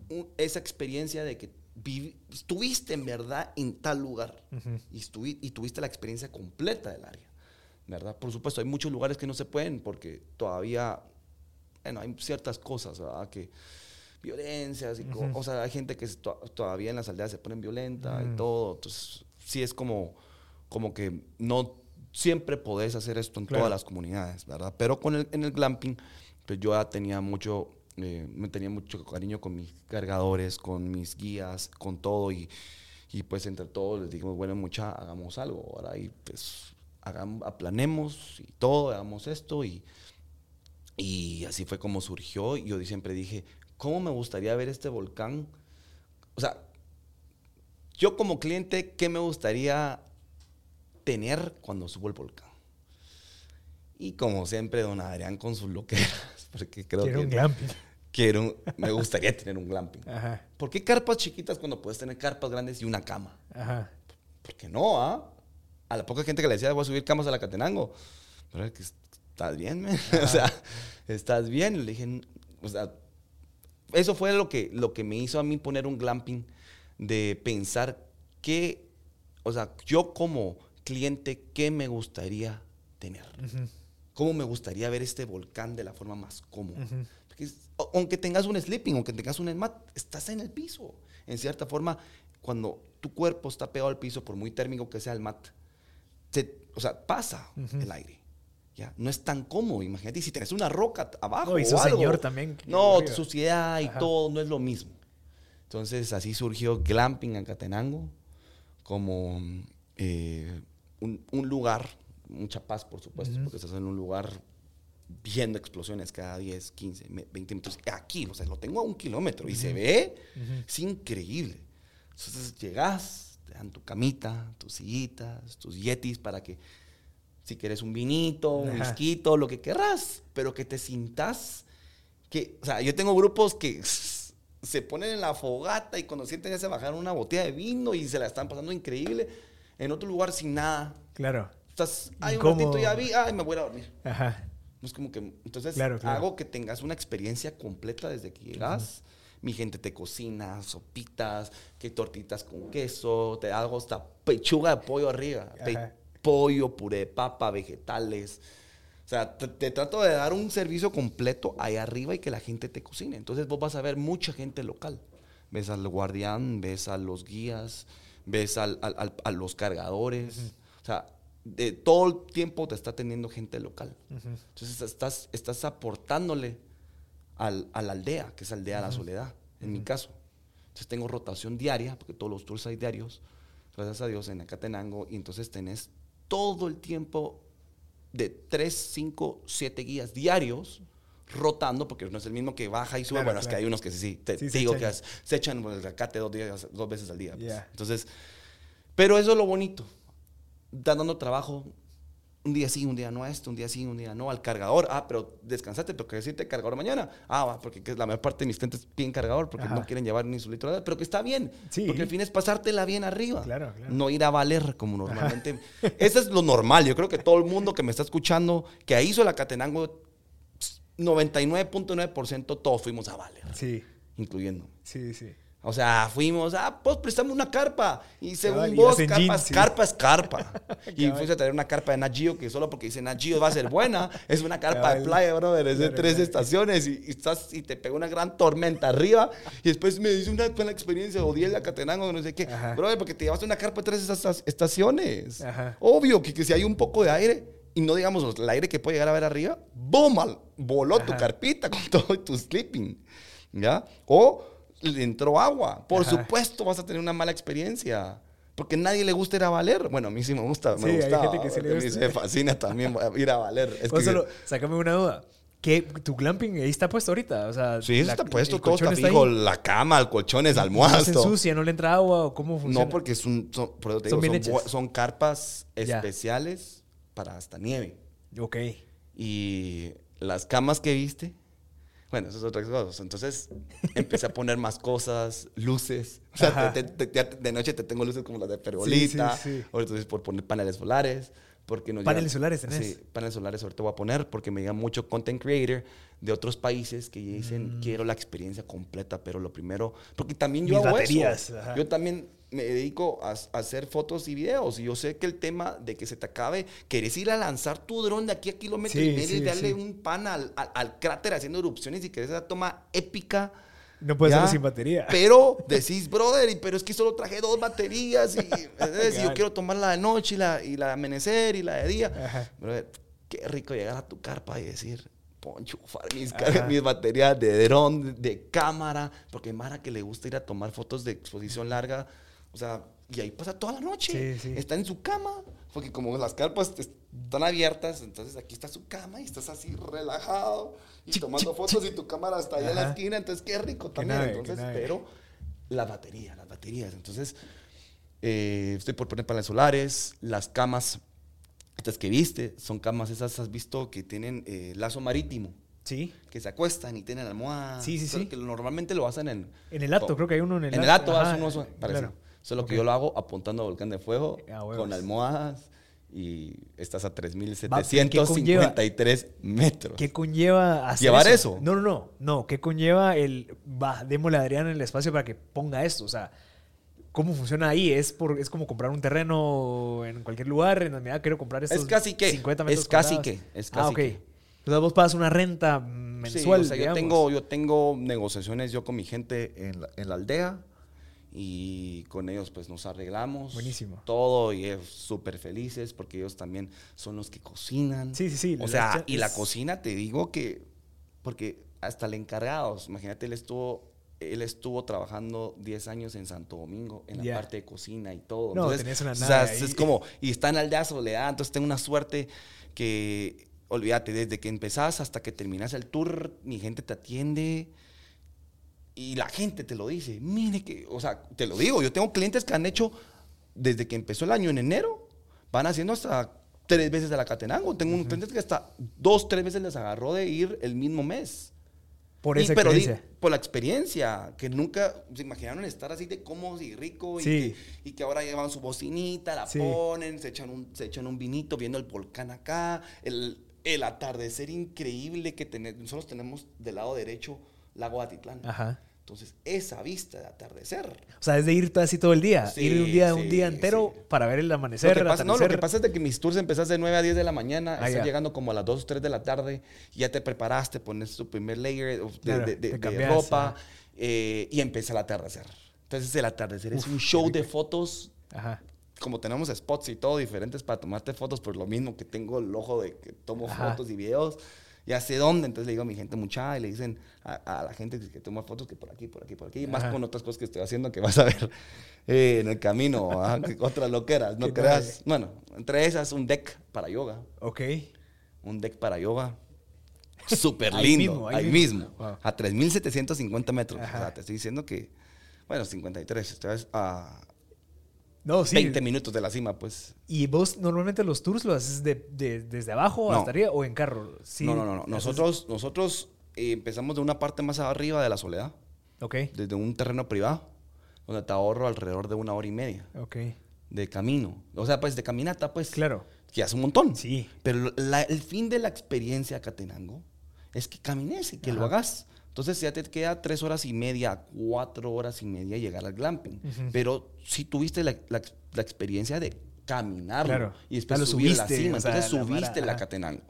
un- esa experiencia de que vivi- estuviste en verdad en tal lugar Ujú. y, estuvi- y tuviste la experiencia completa del área, ¿verdad? Por supuesto, hay muchos lugares que no se pueden porque todavía, bueno, hay ciertas cosas, ¿verdad? Que violencias y co- Ujú. o sea, hay gente que to- todavía en las aldeas se ponen violenta Mm. y todo, entonces sí es como, como que no siempre podés hacer esto en Claro. todas las comunidades, ¿verdad? Pero con el, en el glamping, pues yo ya tenía mucho, eh, me tenía mucho cariño con mis cargadores, con mis guías, con todo y, y pues entre todos les dijimos, bueno, mucha, hagamos algo, ahora y pues hagamos, aplanemos y todo, hagamos esto y, y así fue como surgió. Y yo siempre dije, ¿cómo me gustaría ver este volcán? O sea, yo como cliente, ¿qué me gustaría tener cuando subo el volcán? Y como siempre, don Adrián con sus loqueras, porque creo Quiero que un glamping. quiero, me gustaría tener un glamping. Ajá. ¿Por qué carpas chiquitas cuando puedes tener carpas grandes y una cama? Ajá. ¿Por qué no, ah? A la poca gente que le decía, voy a subir camas a la Catenango. Pero es que estás bien, man? o sea, estás bien. Le dije, o sea, eso fue lo que, lo que me hizo a mí poner un glamping, de pensar que, o sea, yo como cliente, ¿qué me gustaría tener? ¿Cómo me gustaría ver este volcán de la forma más cómoda? Porque aunque tengas un sleeping, aunque tengas un mat, estás en el piso. En cierta forma, cuando tu cuerpo está pegado al piso, por muy térmico que sea el mat, se- o sea, pasa el aire. ¿Ya? No es tan cómodo. Imagínate, si tenés una roca abajo. No, y o su algo, señor también, No, suciedad y Ajá. todo no es lo mismo. Entonces, así surgió Glamping en Catenango, como eh, un, un lugar, mucha paz, por supuesto, Ujú. porque estás en un lugar viendo explosiones cada 10, 15, me- 20 minutos. Aquí, o sea, lo tengo a un kilómetro y se ve, Ujú. es increíble. Entonces llegas, te dan tu camita, tus sillitas, tus yetis para que, si quieres un vinito, un Ajá. whisky, lo que querrás, pero que te sintas que, o sea, yo tengo grupos que se ponen en la fogata y cuando sienten ya se bajaron una botella de vino y se la están pasando increíble. En otro lugar sin nada. Claro. Estás, ay, un Incómodo. ratito ya vi, ay, me voy a dormir. Ajá. No es como que, entonces Claro, claro. hago que tengas una experiencia completa desde que llegas. Mi gente te cocina, sopitas, que tortitas con queso, te hago hasta pechuga de pollo arriba, pe- Ajá. Pollo, puré de papa, vegetales. O sea, te, te trato de dar un servicio completo ahí arriba y que la gente te cocine. Entonces vos vas a ver mucha gente local. Ves al guardián, ves a los guías, ves al- al- al- a los cargadores. O sea, de todo el tiempo te está teniendo gente local. Entonces estás, estás aportándole al- a la aldea, que es Aldea La Soledad, en mi caso. Entonces tengo rotación diaria, porque todos los tours hay diarios, gracias a Dios, en Acatenango, y entonces tenés todo el tiempo de 3, 5, 7 guías diarios rotando, porque no es el mismo que baja y sube. Claro, bueno, es que hay unos que sí, sí, te, Sí, te se digo echan. que se echan el acate dos, días, dos veces al día. pues. Entonces, pero eso es lo bonito. Están dando trabajo un día sí, un día no esto, un día sí, un día no al cargador. Ah, pero descansate, pero que decirte cargador mañana. Ah, va, porque que la mayor parte de mis clientes piden cargador porque Ajá. no quieren llevar ni su litro de pero que está bien. Sí. Porque el fin es pasártela bien arriba. Claro, claro. No ir a valer como normalmente. Eso es lo normal. Yo creo que todo el mundo que me está escuchando, que hizo la Catenango, 99.9% todos fuimos a valer, Sí, incluyendo. sí, sí. O sea, fuimos, ah, pues préstame una carpa. Y según vos, carpa, jeans, es sí. carpa es carpa. y fuiste a traer una carpa de Nat Geo, que solo porque dice Nat Geo va a ser buena, es una carpa de playa, brother. Es de tres estaciones y, y estás, y te pegó una gran tormenta arriba. Y después me dice una buena experiencia, odié la Catenango, no sé qué. Ajá. Brother, porque te llevaste una carpa de tres estaciones. Ajá. Obvio que, que si hay un poco de aire y no digamos el aire que puede llegar a ver arriba, ¡boom! Voló tu Ajá. carpita con todo tu sleeping. ¿Ya? O le entró agua. Por Ajá. supuesto vas a tener una mala experiencia. Porque a nadie le gusta ir a valer. Bueno, a mí sí me gusta. Sí, me hay gusta. gente que sí le a mí me fascina también ir a valer. Es que- solo, sácame una duda. ¿Qué, ¿Tu glamping ahí está puesto ahorita? O sea, sí, eso la- está puesto. el Todo está colchón fijo. ahí. La cama, el colchones, ¿No almohadas. se todo. ensucia, no le entra agua o cómo funciona? No, porque es un- son, te digo, carpas Ya. especiales para hasta nieve. Ok. Y las camas que viste, bueno, eso es otra cosa. Entonces empecé a poner más cosas, luces. O sea, te- te- te- de noche te tengo luces como las de pergolita. Sí, sí, sí. Ahorita entonces por poner paneles solares. Porque nos ¿Paneles llegan- solares tenés? Sí, paneles solares ahorita voy a poner porque me llega mucho content creator de otros países que dicen quiero la experiencia completa, pero lo primero, porque también yo Mm. Mis hago baterías, eso. ajá. Yo también me dedico a, a hacer fotos y videos y yo sé que el tema de que se te acabe, querés ir a lanzar tu dron de aquí a kilómetro Sí, y medio sí, y darle sí. un pan al, al- al cráter haciendo erupciones y querés esa toma épica. No puede ¿ya? ser sin batería. Pero decís, brother, y- pero es que solo traje dos baterías y, yo quiero tomar la de noche y la, y la de amanecer y la de día. Ajá. Brother, qué rico llegar a tu carpa y decir, poncho, mis, mis baterías de dron, de cámara, porque Mara que le gusta ir a tomar fotos de exposición larga, o sea, y ahí pasa toda la noche. Sí, sí. Está en su cama, porque como las carpas están abiertas, entonces aquí está su cama y estás así relajado y Chic, tomando chic, fotos y tu cámara está ahí en la esquina, entonces qué rico también. nave, entonces, pero la batería, las baterías. Entonces, eh, estoy por poner paneles solares, las camas, estas que viste, son camas esas, has visto que tienen eh, lazo marítimo, Sí. que se acuestan y tienen almohadas. Sí, sí, sí. Que normalmente lo hacen en... En el acto, creo que hay uno en el En el acto. acto Ajá, hace uno so- parecido. claro. Solo Ok. que yo lo hago apuntando a Volcán de Fuego, Ah, huevos. con almohadas y estás a ¿qué 3.753 metros. ¿Qué conlleva hacer ¿Llevar eso? No, no, no. No, ¿qué conlleva el. Va, démosle a Adrián el espacio para que ponga esto? O sea, ¿cómo funciona ahí? ¿Es, por, es como comprar un terreno en cualquier lugar? En ah, quiero comprar estos Es casi que, 50 metros es casi cuadrados? que, es ah, casi ok. que. O sea, vos pagas una renta Sí, mensual. o sea, yo tengo, yo tengo negociaciones yo con mi gente en la, en la aldea y con ellos pues nos arreglamos. Buenísimo. Todo y es súper felices porque ellos también son los que cocinan. Sí, sí, sí. O la- sea, y la cocina te digo que, porque hasta el encargado, imagínate, él estuvo, él estuvo trabajando 10 años en Santo Domingo, en la Ya. parte de cocina y todo. No, entonces, tenés una o sea, es como, y está en la aldea Soledad, entonces tengo una suerte que, olvídate, desde que empezás hasta que terminas el tour, mi gente te atiende. Y la gente te lo dice, mire que, o sea, te lo digo, yo tengo clientes que han hecho, desde que empezó el año en enero, van haciendo hasta tres veces a la Catenango. Tengo un cliente que hasta dos, tres veces les agarró de ir el mismo mes. Por Y- esa di- experiencia. por la experiencia, que nunca se imaginaron estar así de cómodos y ricos Sí. y, que, y que ahora llevan su bocinita, la Sí. ponen, se echan, un, se echan un vinito viendo el volcán acá, el, el atardecer increíble que tenemos. Nosotros tenemos del lado derecho Lago Atitlán. Ajá. Entonces, esa vista de atardecer. O sea, es de ir así todo el día. ir un día, un día entero para ver el amanecer. Lo que pasa, no, lo que pasa es de que mis tours empezás de 9 a 10 de la mañana, ah, estás llegando como a las 2 o 3 de la tarde, ya te preparaste, pones tu primer layer de, ropa eh, y empieza el atardecer. Entonces, el atardecer es un show de fotos. Ajá. Como tenemos spots y todo diferentes para tomarte fotos, por lo mismo que tengo el ojo de que tomo fotos y videos ya sé dónde. Entonces le digo a mi gente mucha y le dicen a, la gente que toma fotos que por aquí, por aquí, por aquí. Y más con otras cosas que estoy haciendo que vas a ver eh, en el camino, otras loqueras, no creas. Bueno, entre esas un deck para yoga. Ok. Un deck para yoga. Súper lindo. ahí, mismo. A 3.750 metros. O sea, te estoy diciendo que, bueno, 53. Esto a no, sí. 20 minutos de la cima, pues. ¿Y vos normalmente los tours los haces de, desde abajo hasta arriba o en carro? Sí, no, no, no. Nosotros, nosotros eh, empezamos de una parte más arriba de la soledad. Ok. Desde un terreno privado, donde te ahorro alrededor de una hora y media. Ok. De camino. O sea, pues de caminata, pues. Claro. Que hace un montón. Sí. Pero el fin de la experiencia Catenango es que camines y que lo hagas. Entonces ya te queda tres horas y media, cuatro horas y media llegar al glamping. Pero si tuviste la, experiencia de caminar y después subir a la cima. Entonces subiste la, Catenango.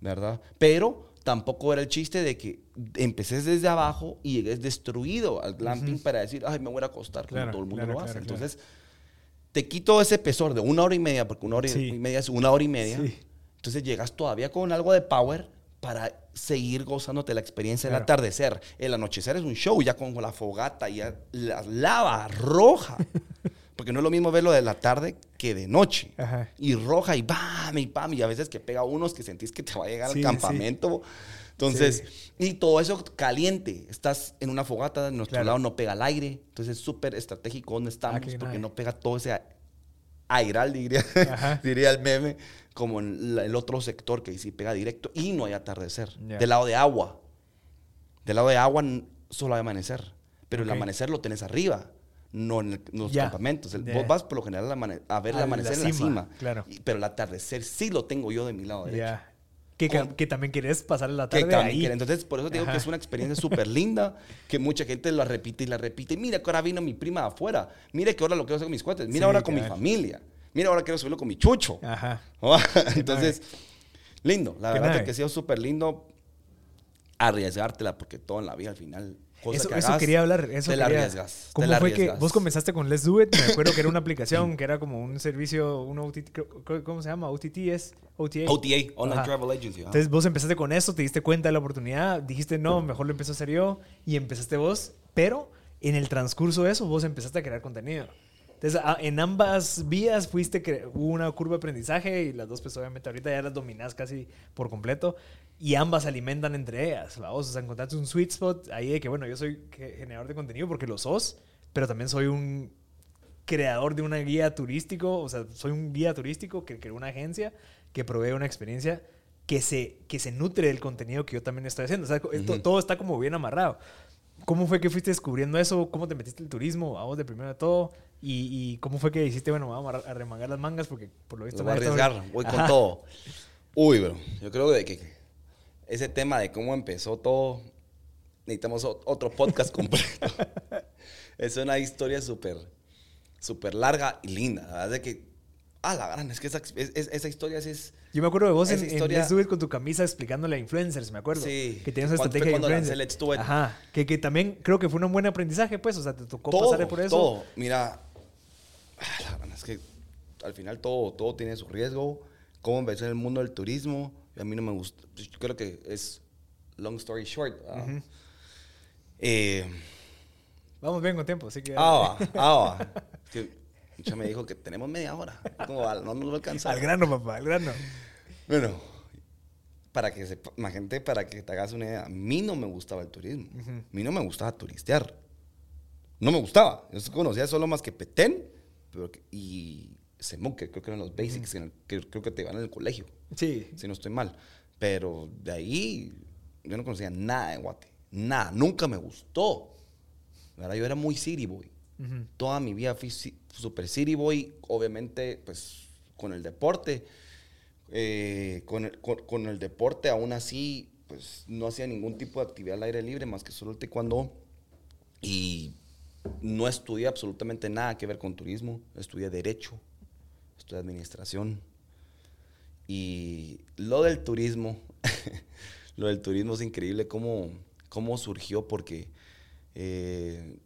¿Verdad? Pero tampoco era el chiste de que empeces desde abajo y llegues destruido al glamping para decir, ay, me voy a acostar como todo el mundo lo hace. Entonces, te quito ese pesor de una hora y media, porque una hora y media es una hora y media. Entonces llegas todavía con algo de power para seguir gozándote la experiencia del atardecer. El anochecer es un show, ya con la fogata y la lava roja. Porque no es lo mismo verlo de la tarde que de noche. Y roja y bam y pam. Y a veces que pega unos que sentís que te va a llegar al campamento. Entonces, y todo eso caliente. Estás en una fogata, de nuestro lado no pega el aire. Entonces es súper estratégico donde estamos ah, porque no pega todo ese airal, diría, diría el meme como en el otro sector que sí pega directo y no hay atardecer. Del lado de agua. Del lado de agua solo hay amanecer. Pero el amanecer lo tenés arriba, no en, los campamentos. Vos vas por lo general a, ver el amanecer en la cima. Claro. pero el atardecer sí lo tengo yo de mi lado derecho. Que, que, también quieres pasar la tarde ahí. Entonces, por eso digo que es una experiencia súper linda, que mucha gente la repite y la repite. Mira que ahora vino mi prima afuera. Mira que ahora lo quiero hacer con mis cuates. Mira ahora con mi familia mira, ahora quiero subirlo con mi chucho. Ajá. Entonces, lindo. La verdad es que ha sido súper lindo arriesgártela, porque todo en la vida al final. eso, eso quería hablar. Eso te la arriesgas. ¿Cómo fue que vos comenzaste con Let's Do It? Me acuerdo que era una aplicación que era como un servicio, un OTT, ¿cómo se llama? OTT es OTA. OTA, Online Travel Agency. Entonces vos empezaste con eso, te diste cuenta de la oportunidad, dijiste no, mejor lo empiezo a hacer yo y empezaste vos, pero en el transcurso de eso vos empezaste a crear contenido. Entonces, en ambas vías fuiste que hubo una curva de aprendizaje y las dos, pues obviamente ahorita ya las dominas casi por completo y ambas alimentan entre ellas. Vamos, o sea, encontraste un sweet spot ahí de que, bueno, yo soy generador de contenido porque lo sos, pero también soy un creador de una guía turístico, o sea, soy un guía turístico que creó una agencia que provee una experiencia que se, que se nutre del contenido que yo también estoy haciendo. O sea, todo está como bien amarrado. ¿Cómo fue que fuiste descubriendo eso? ¿Cómo te metiste el turismo? A vos de primero de todo. ¿Y, cómo fue que dijiste, bueno, vamos a remangar las mangas? Porque por lo visto... voy a arriesgar, voy con todo. Uy, bro, yo creo de que ese tema de cómo empezó todo, necesitamos otro podcast completo. es una historia súper, súper larga y linda. La verdad es que, ah, la gran, es que esa, esa historia es yo me acuerdo de vos en, historia... en con tu camisa explicándole a influencers, me acuerdo. Sí. Que tenías una estrategia de influencer. Ajá. Que, que también creo que fue un buen aprendizaje, pues. O sea, te tocó pasar por eso. Todo. Mira, la verdad es que al final todo, todo tiene su riesgo. Cómo empezó en el mundo del turismo. a mí no me gusta. Yo creo que es long story short. eh, Vamos bien con tiempo, así que. Ah, ah, ya me dijo que tenemos media hora. ¿Cómo va? No nos va a alcanzar. Al grano, papá, al grano. Bueno, para que sepa, gente, para que te hagas una idea, a mí no me gustaba el turismo. A mí no me gustaba turistear. No me gustaba. Yo conocía solo más que Petén pero y Semuque, creo que eran los basics que creo que te van en el colegio. Sí. Si no estoy mal. Pero de ahí yo no conocía nada de Guate. Nada. Nunca me gustó. ¿verdad? Yo era muy city boy. Toda mi vida fui super city boy, obviamente, pues con el deporte. Eh, con, el, con, el, deporte, aún así, pues no hacía ningún tipo de actividad al aire libre más que solo el taekwondo Y no estudié absolutamente nada que ver con turismo. Estudié Derecho, estudié Administración. Y lo del turismo, lo del turismo es increíble cómo, cómo surgió porque eh,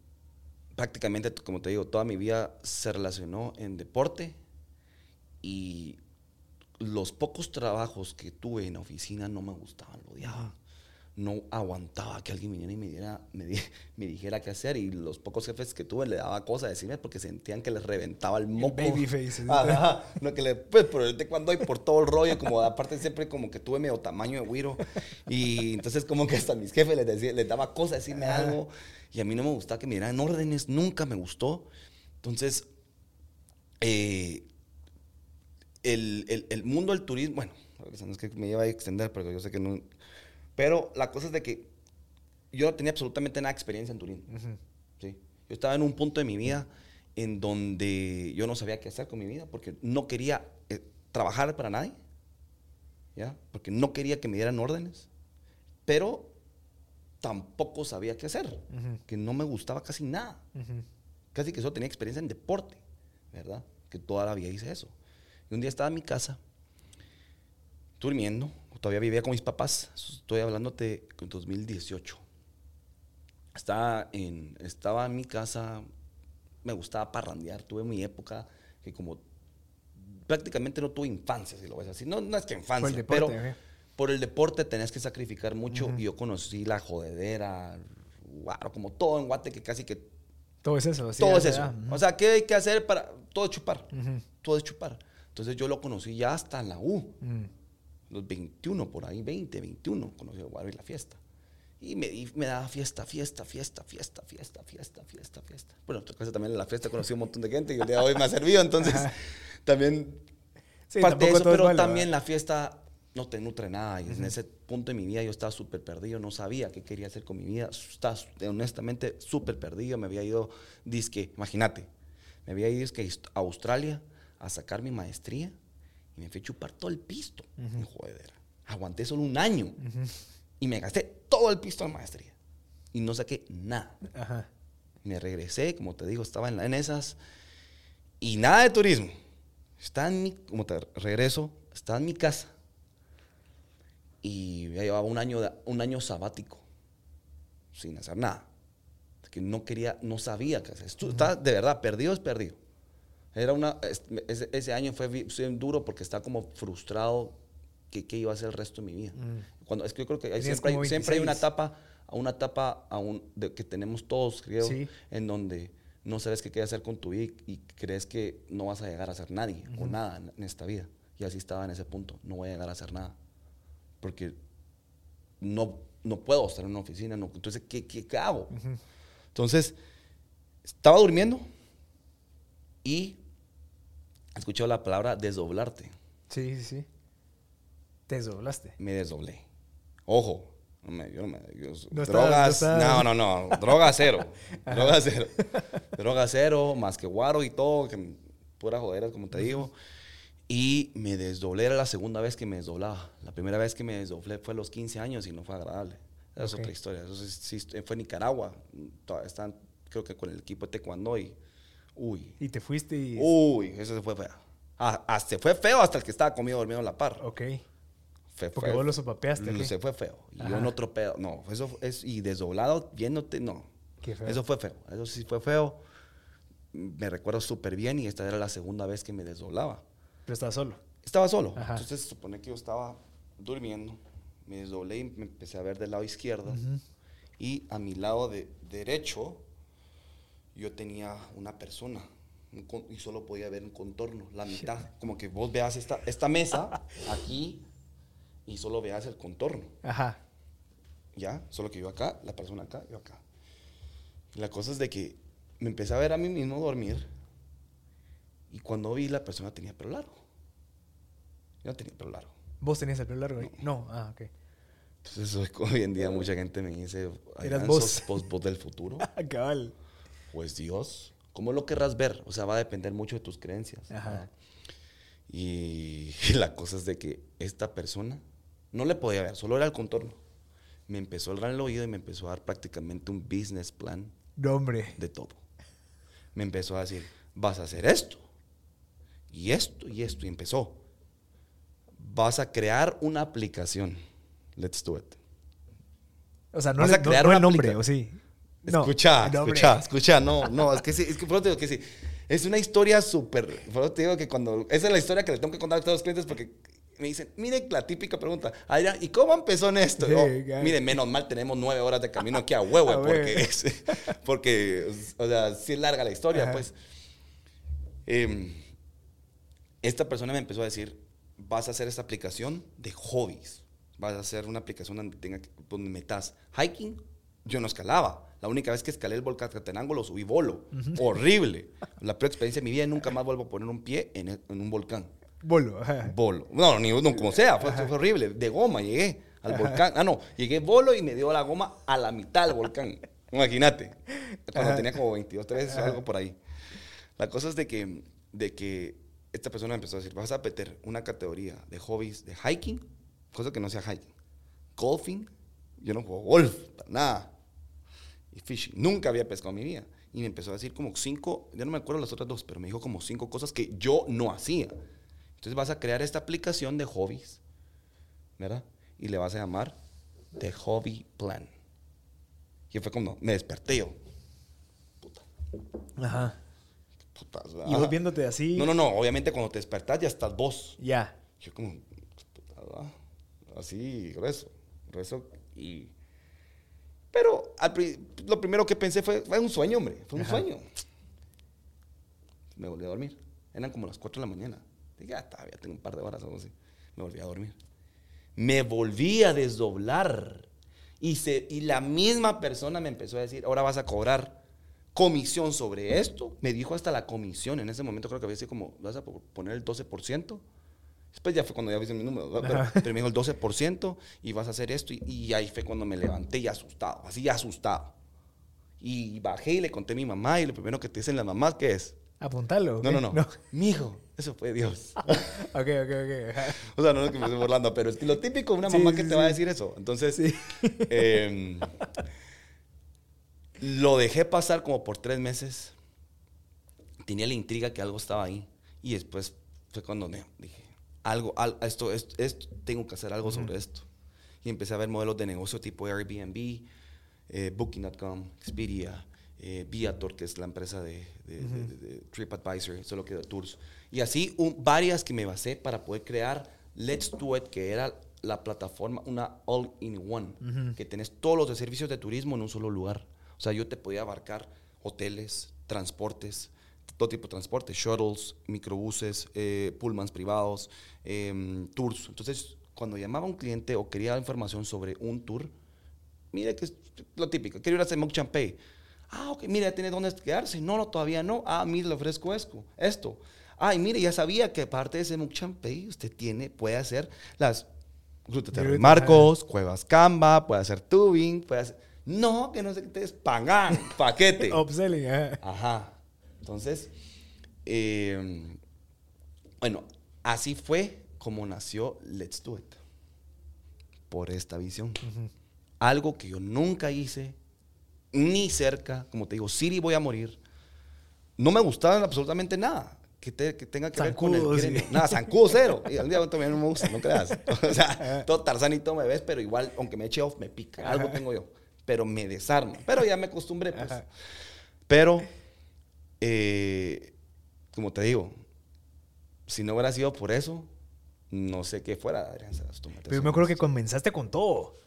prácticamente, como te digo, toda mi vida se relacionó en deporte y los pocos trabajos que tuve en oficina no me gustaban, lo odiaba. No aguantaba que alguien viniera y me, diera, me, me, dijera qué hacer. Y los pocos jefes que tuve le daba cosas a decirme porque sentían que les reventaba el moco. baby face. Ajá. No, que le, pues por el de cuando y por todo el rollo, como aparte siempre como que tuve medio tamaño de güiro. Y entonces como que hasta mis jefes les, decía, les daba cosas a decirme algo. Y a mí no me gustaba que me dieran órdenes, nunca me gustó. Entonces, eh, el, el, mundo del turismo, bueno, no es que me iba a extender, pero yo sé que no. Pero la cosa es de que yo no tenía absolutamente nada de experiencia en turismo. ¿sí? Yo estaba en un punto de mi vida en donde yo no sabía qué hacer con mi vida porque no quería eh, trabajar para nadie, ¿ya? Porque no quería que me dieran órdenes, pero tampoco sabía qué hacer, que no me gustaba casi nada. Casi que solo tenía experiencia en deporte, ¿verdad? Que toda la vida hice eso. Y un día estaba en mi casa, durmiendo, todavía vivía con mis papás, estoy hablándote en 2018. Estaba en, estaba en mi casa, me gustaba parrandear, tuve mi época que como prácticamente no tuve infancia, si lo ves así. No, no es que infancia, pero por el deporte tenés que sacrificar mucho. Y yo conocí la jodedera, como todo en Guate, que casi que... Todo es eso. todo es eso. O sea, ¿qué hay que hacer para...? Todo es chupar. Todo es chupar. Entonces yo lo conocí ya hasta en la U. Mm. Los 21 por ahí, 20, 21, conocí el guaro y la fiesta. Y me, me daba fiesta, fiesta, fiesta, fiesta, fiesta, fiesta, fiesta, fiesta. Bueno, en también en la fiesta conocí un montón de gente y el día de hoy me ha servido, entonces también sí, parte de eso, pero también la fiesta no te nutre nada. Y en ese punto de mi vida yo estaba súper perdido, no sabía qué quería hacer con mi vida. Estaba honestamente súper perdido. Me había ido, disque, imagínate, me había ido disque a Australia a sacar mi maestría y me fui a chupar todo el pisto en jodedera. Aguanté solo un año y me gasté todo el pisto en maestría y no saqué nada. Me regresé, como te digo, estaba en, esas y nada de turismo. Estaba en mi, como te regreso, estaba en mi casa y ya llevaba un año, un año sabático sin hacer nada. Que no quería, no sabía qué hacer. Estaba, de verdad, perdido es perdido. Era una, ese, año fue bien duro porque estaba como frustrado que qué iba a hacer el resto de mi vida. Mm. Cuando, es que yo creo que siempre, hay, siempre hay una etapa, una etapa aún de, que tenemos todos, creo, en donde no sabes qué quieres hacer con tu vida y, crees que no vas a llegar a ser nadie o nada en, esta vida. Y así estaba en ese punto, no voy a llegar a ser nada. Porque no, no puedo estar en una oficina, no, entonces, ¿qué, qué, hago? Entonces, estaba durmiendo y escuchado la palabra desdoblarte. Sí, sí, sí. Desdoblaste. Me desdoblé. Ojo, no me, yo no me, drogas, no, no, no, droga cero, droga cero, droga cero, más que guaro y todo, que pura jodera, como te digo. Y me desdoblé, era la segunda vez que me desdoblaba. La primera vez que me desdoblé fue a los 15 años y no fue agradable. Esa es otra historia. Eso sí, fue en Nicaragua. Están, creo que con el equipo de taekwondo y Uy. Y te fuiste y... Uy, eso se fue feo. Ah, se fue feo hasta el que estaba conmigo dormido en la par. Ok. Fue Porque vos lo sopapeaste. Se fue feo. Y yo no tropeo. No, eso es... Y desdoblado, viéndote, no. Qué feo. Eso fue feo. Eso sí fue feo. Me recuerdo súper bien y esta era la segunda vez que me desdoblaba. Pero estaba solo. Estaba solo. Entonces se supone que yo estaba durmiendo. Me desdoblé y me empecé a ver del lado izquierdo. Y a mi lado de derecho yo tenía una persona y solo podía ver un contorno, la mitad. Como que vos veas esta, esta mesa aquí y solo veas el contorno. Ajá. Ya, solo que yo acá, la persona acá, yo acá. la cosa es de que me empecé a ver a mí mismo dormir y cuando vi la persona tenía pelo largo. Yo no tenía pelo largo. ¿Vos tenías el pelo largo? No. no. Ah, ok. Entonces hoy en día mucha gente me dice, ¿eras vos? Vos, vos del futuro? Cabal pues Dios, ¿cómo lo querrás ver? O sea, va a depender mucho de tus creencias. Y, la cosa es de que esta persona no le podía ver, solo era el contorno. Me empezó a dar el oído y me empezó a dar prácticamente un business plan No, hombre. De todo. Me empezó a decir, vas a hacer esto, y esto, y esto, y empezó. Vas a crear una aplicación. Let's do it. O sea, no, Vas le- a crear no el nombre, ¿o sí? Escucha, escucha, escucha, no, no, es que sí, es que por eso te digo que sí. Es una historia súper, por eso te digo que cuando, esa es la historia que le tengo que contar a todos los clientes porque me dicen, mire la típica pregunta, Adrián, ¿y cómo empezó en esto? Sí, ya. mire, menos mal tenemos nueve horas de camino aquí a huevo, A porque, es- porque, o sea, sí es larga la historia, Ajá. pues. Em, esta persona me empezó a decir, vas a hacer esta aplicación de hobbies. Vas a hacer una aplicación donde, tenga, donde metas hiking. Yo no escalaba. La única vez que escalé el volcán Catenango lo subí bolo. Horrible. La peor experiencia de mi vida y nunca más vuelvo a poner un pie en, el- en un volcán. Bolo. ajá. Bolo. No, ni no, como sea, fue, fue horrible. De goma llegué al volcán. Ah, no, llegué bolo y me dio la goma a la mitad del volcán. Imagínate. Cuando Ajá. tenía como 22, 3 o algo por ahí. La cosa es de que, de que esta persona me empezó a decir, vas a meter una categoría de hobbies de hiking, cosa que no sea hiking. Golfing, yo no juego golf, nada. Y fishing, nunca había pescado en mi vida. Y me empezó a decir como cinco, ya no me acuerdo las otras dos, pero me dijo como cinco cosas que yo no hacía. Entonces vas a crear esta aplicación de hobbies, ¿verdad? Y le vas a llamar The Hobby Plan. Y fue como, me desperté yo. Puta, Ajá. puta. Y vos viéndote así. No, no, no. Obviamente cuando te despertás ya estás vos. Ya. Yo como, puta, así, grueso, grueso. Y... Pero al lo primero que pensé fue, fue un sueño, hombre. Fue un Ajá. sueño. Me volví a dormir. Eran como las 4 de la mañana. Dije, ah, todavía tengo un par de horas o algo así. Me volví a dormir. Me volví a desdoblar. Y, se, y la misma persona me empezó a decir, ahora vas a cobrar comisión sobre esto. Me dijo hasta la comisión. En ese momento creo que había sido como, vas a po- poner el 12%. Después ya fue cuando ya viste mi número. Pero, pero me dijo el 12% y vas a hacer esto. Y, y ahí fue cuando me levanté y asustado, así asustado. Y bajé y le conté a mi mamá. Y lo primero que te dicen las mamás, ¿qué es? Apuntalo. No, ¿ok? no, no. Mijo, eso fue Dios. Ok, ok, ok. O sea, no es que me estoy burlando, pero es que lo típico de una mamá sí, que te sí. va a decir eso. Entonces, Sí. em, lo dejé pasar como por tres meses. Tenía la intriga que algo estaba ahí. Y después fue cuando me dije, algo, al- esto, esto, esto, tengo que hacer algo sobre esto. Y empecé a ver modelos de negocio tipo Airbnb, eh, Booking.com, Expedia, eh, Viator, que es la empresa de, de- de- de- de TripAdvisor, solo que de tours. Y así un- varias que me basé para poder crear Let's Do It, que era la plataforma, una all-in-one, que tenés todos los servicios de turismo en un solo lugar. O sea, yo te podía abarcar hoteles, transportes, todo tipo de transporte, shuttles, microbuses, eh, pullmans privados, em, tours. Entonces, cuando llamaba a un cliente o quería información sobre un tour, mire que es lo típico, quiero ir a hacer Mock Champey. Ah, ok, mire, ya tiene dónde quedarse. No, no, todavía no. Ah, mire, le ofrezco esto. esto. Ay, mire, ya sabía que aparte de ese Mock Champey, usted tiene, puede hacer las Terra de Marcos, Cuevas Camba, puede hacer tubing, puede hacer... No, que no sé qué te es. Pagán, paquete. Upselling, ajá. Ajá. Entonces, eh, bueno, así fue como nació Let's Do It. Por esta visión. Algo que yo nunca hice, ni cerca, como te digo, Siri voy a morir. No me gustaba absolutamente nada que, te- que tenga que ver con el sí. Nada, zancudo cero. Y al día también no me gusta, no creas. O sea, todo tarzanito me ves, pero igual, aunque me eche off, me pica. Algo tengo yo. Pero me desarma. Pero ya me acostumbré, pues. Ajá. Pero, eh, como te digo, si no hubiera sido por eso, no sé qué fuera, Adrián Pero yo me acuerdo que comenzaste con todo.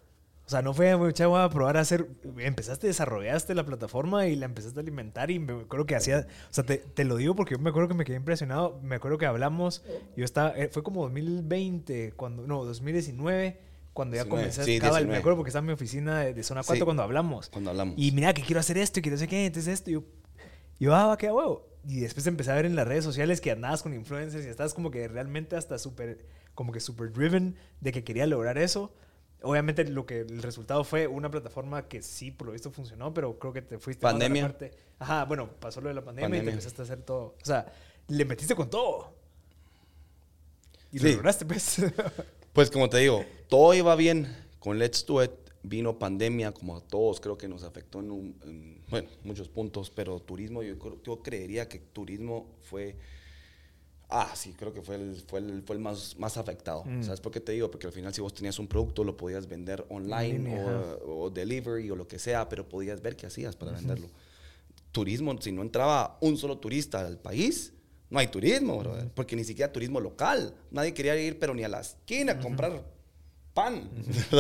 O sea, no fue, mucha voy a probar a hacer. Empezaste, desarrollaste la plataforma y la empezaste a alimentar. Y me acuerdo que hacía. O sea, te, te lo digo porque yo me acuerdo que me quedé impresionado. Me acuerdo que hablamos. Yo estaba. eh, Fue como 2020, cuando. No, 2019, cuando ya 19, comencé. sí, cabal, 19. me acuerdo porque estaba en mi oficina de, de Zona 4 Sí. cuando hablamos. Cuando hablamos. Y mira, que quiero hacer esto y quiero hacer qué, entonces esto. Y yo, yo, ah, va, qué huevo. Y después empecé a ver en las redes sociales que andabas con influencers y estabas como que realmente hasta súper, como que súper driven de que quería lograr eso. Obviamente lo que el resultado fue una plataforma que sí, por lo visto funcionó, pero creo que te fuiste a la Pandemia. parte- Ajá, bueno, pasó lo de la pandemia, y te empezaste a hacer todo. O sea, le metiste con todo. Y lo lograste, pues. Pues como te digo, todo iba bien con Let's Do It vino pandemia, como a todos creo que nos afectó en, un- en, bueno, muchos puntos, pero turismo, yo, yo creería que turismo fue... Ah, sí, creo que fue el, fue el, fue el más, más afectado. Mm. ¿Sabes por qué te digo? Porque al final si vos tenías un producto lo podías vender online o, o delivery o lo que sea, pero podías ver qué hacías para venderlo. Turismo, si no entraba un solo turista al país, no hay turismo, brother, porque ni siquiera turismo local. Nadie quería ir, pero ni a la esquina a comprar pan.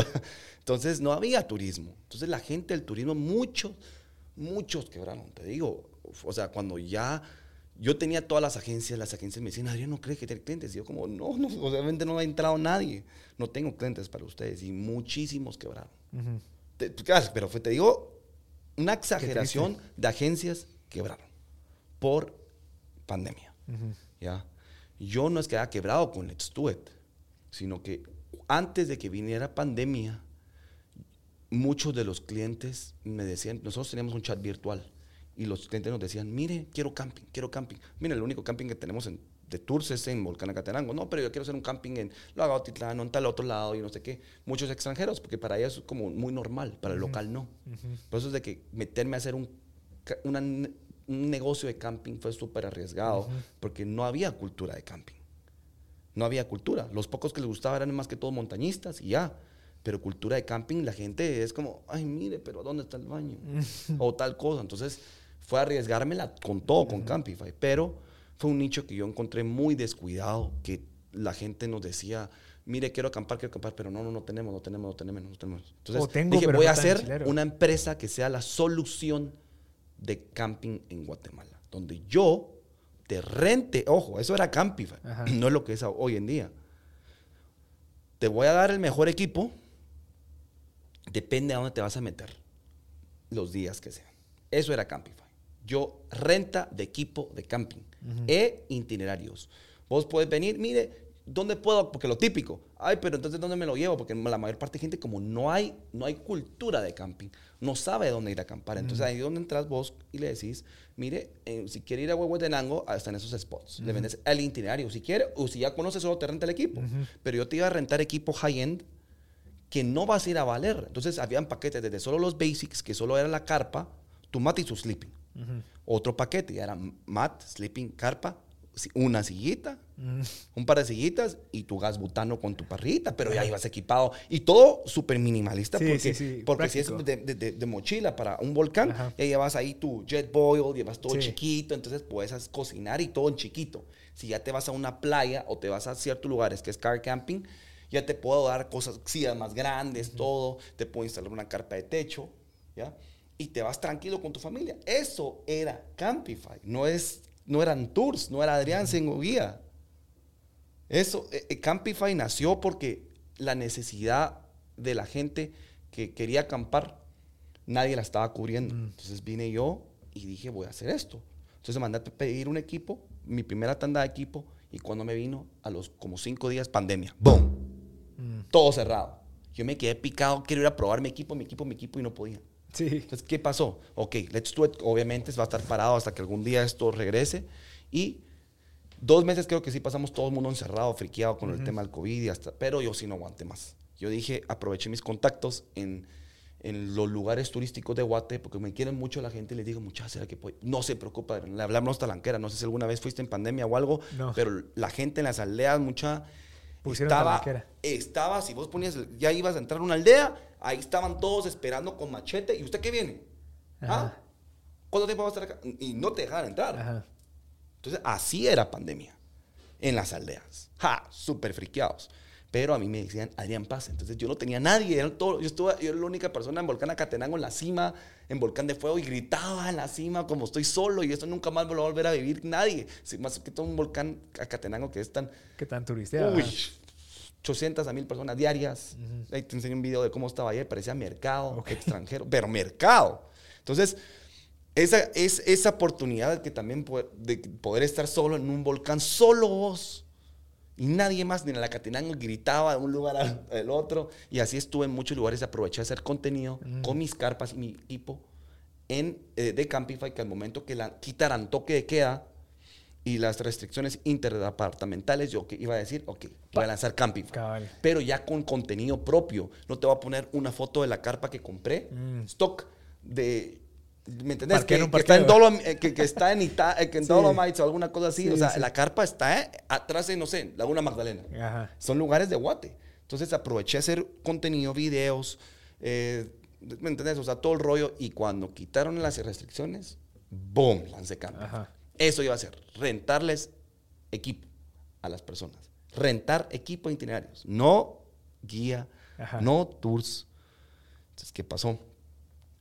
Entonces no había turismo. Entonces la gente del turismo, muchos, muchos quebraron, te digo. O sea, cuando ya yo tenía todas las agencias, las agencias me decían, Adrián, ¿no crees que tiene clientes? Y yo como, no, no, obviamente no ha entrado nadie. No tengo clientes para ustedes. Y muchísimos quebraron. Te- pero fue, te digo, una exageración de agencias quebraron por pandemia. ¿ya? Yo no es que haya quebrado con Let's Do It, sino que antes de que viniera pandemia, muchos de los clientes me decían, nosotros teníamos un chat virtual y los clientes nos decían, mire, quiero camping, quiero camping. Mire, el único camping que tenemos en, de tours es en Volcán Acatenango. No, pero yo quiero hacer un camping en Lagautitlán o en tal otro lado y no sé qué. Muchos extranjeros, porque para ellos es como muy normal, para el local no. Por eso es de que meterme a hacer un, una un negocio de camping fue súper arriesgado, porque no había cultura de camping. No había cultura. Los pocos que les gustaba eran más que todo montañistas y ya. Pero cultura de camping, la gente es como, ay, mire, pero ¿dónde está el baño? o tal cosa. Entonces, fue arriesgármela con todo, con Campify. Pero fue un nicho que yo encontré muy descuidado, que la gente nos decía, mire, quiero acampar, quiero acampar, pero no, no, no tenemos, no tenemos, no tenemos, no tenemos. Entonces, tengo, dije, voy no a hacer chilero. una empresa que sea la solución de camping en Guatemala, donde yo te rente, ojo, eso era Campify, Ajá. no es lo que es hoy en día. Te voy a dar el mejor equipo, depende a dónde te vas a meter, los días que sean. Eso era Campify. Yo renta de equipo de camping e itinerarios. Vos puedes venir, mire, ¿dónde puedo? Porque lo típico. Ay, pero entonces ¿dónde me lo llevo? Porque la mayor parte de gente como no hay, no hay cultura de camping, no sabe dónde ir a acampar. Entonces ahí es donde entras vos y le decís, mire, eh, si quiere ir a Huehuetenango, están esos spots. Le vendes el itinerario. Si quiere, o si ya conoces, solo te renta el equipo. Pero yo te iba a rentar equipo high-end que no vas a ir a valer. Entonces habían paquetes desde solo los basics, que solo era la carpa, tu mat y tu sleeping. Otro paquete, ya era mat, sleeping, carpa, una sillita, un par de sillitas y tu gas butano con tu parrita, pero ya ibas equipado. Y todo súper minimalista Sí, porque, sí, sí, porque si es de, de- de- de mochila para un volcán, Ajá. ya llevas ahí tu jet boil, llevas todo chiquito, entonces puedes cocinar y todo en chiquito. Si ya te vas a una playa o te vas a ciertos lugares que es car camping, ya te puedo dar cosas, más grandes, todo, te puedo instalar una carpa de techo, ¿ya? Y te vas tranquilo con tu familia. Eso era Campify, no, es, no eran tours, no era Adrián Sengo Guía. Eso, eh, eh, Campify nació porque la necesidad de la gente que quería acampar, nadie la estaba cubriendo. Entonces vine yo y dije, voy a hacer esto. Entonces mandé a pedir un equipo, mi primera tanda de equipo, y cuando me vino, a los como cinco días, pandemia. ¡Boom! Todo cerrado. Yo me quedé picado, quiero ir a probar mi equipo, mi equipo, mi equipo, y no podía. Sí. Entonces, ¿qué pasó? Ok, Let's Do It obviamente va a estar parado hasta que algún día esto regrese. Y dos meses creo que sí pasamos todo el mundo encerrado, friqueado con el tema del COVID, y hasta, pero yo sí no aguanté más. Yo dije, aproveché mis contactos en, en los lugares turísticos de Guate, porque me quieren mucho la gente les digo, muchachos, ¿será que puede? No se preocupa, le hablamos talanquera. No sé si alguna vez fuiste en pandemia o algo, No. pero la gente en las aldeas, mucha... Pusieron estaba, estaba, si vos ponías, ya ibas a entrar a una aldea, ahí estaban todos esperando con machete. ¿Y usted qué viene? ¿Ah? ¿Cuánto tiempo va a estar acá? Y no te dejaban entrar. Ajá. Entonces, así era pandemia en las aldeas. ¡Ja! Súper friqueados. Pero a mí me decían, Adrián Paz. Entonces, yo no tenía nadie. Era todo, yo, estuve, yo era la única persona en Volcán Acatenango, en la cima, en Volcán de Fuego, y gritaba en la cima como estoy solo, y eso nunca más me lo va a volver a vivir nadie. Sí, más que todo un volcán Acatenango que es tan... ¿Qué tan turisteado? Uy, 800 a 1000 personas diarias. Ahí te enseñé un video de cómo estaba ayer, parecía mercado, extranjero, pero mercado. Entonces, esa, es, esa oportunidad que también de poder estar solo en un volcán, solo vos. Y nadie más, ni en la Catenango, gritaba de un lugar al, al otro. Y así estuve en muchos lugares, aproveché a hacer contenido con mis carpas y mi equipo en, eh, de Campify, que al momento que la, quitaran toque de queda, y las restricciones interdepartamentales, yo que iba a decir, ok, voy a lanzar Camping. Pero ya con contenido propio. No te voy a poner una foto de la carpa que compré, mm. stock de ¿Me entendés? Que, está en eh, que, está en, Ita que en Dolomites o alguna cosa así. o sea, la carpa está eh, atrás de, no sé, Laguna Magdalena. Ajá. Son lugares de guate. Entonces aproveché a hacer contenido, videos, eh, ¿me entendés? O sea, todo el rollo. Y cuando quitaron las restricciones, ¡boom! Lancé cambio. Eso iba a ser, rentarles equipo a las personas. Rentar equipo de itinerarios. No guía, no tours. Entonces, ¿qué pasó?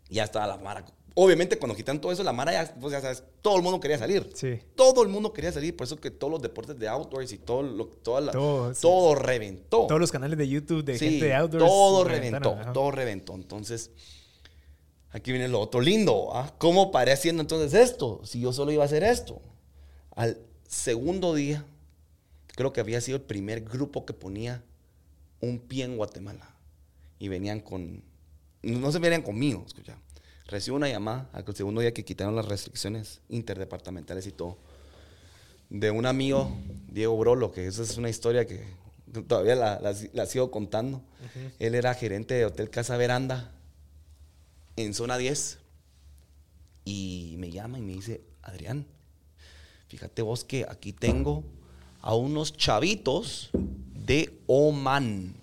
Ya estaba la mara Obviamente, cuando quitan todo eso, la mara ya, pues ya sabes, todo el mundo quería salir. Sí. Todo el mundo quería salir. Por eso que todos los deportes de outdoors y todo lo, toda todo, reventó. Todos los canales de YouTube de gente de outdoors. Todo reventó, todo reventó. Entonces, aquí viene lo otro lindo. ¿ah? ¿Cómo paré haciendo entonces esto? Si yo solo iba a hacer esto. Al segundo día, creo que había sido el primer grupo que ponía un pie en Guatemala. Y venían con. No se venían conmigo, escucha recibo una llamada al segundo día que quitaron las restricciones interdepartamentales y todo. De un amigo, Diego Brolo, que esa es una historia que todavía la, sigo contando. Él era gerente de Hotel Casa Veranda en zona 10. Y me llama y me dice, Adrián, fíjate vos que aquí tengo a unos chavitos de Oman.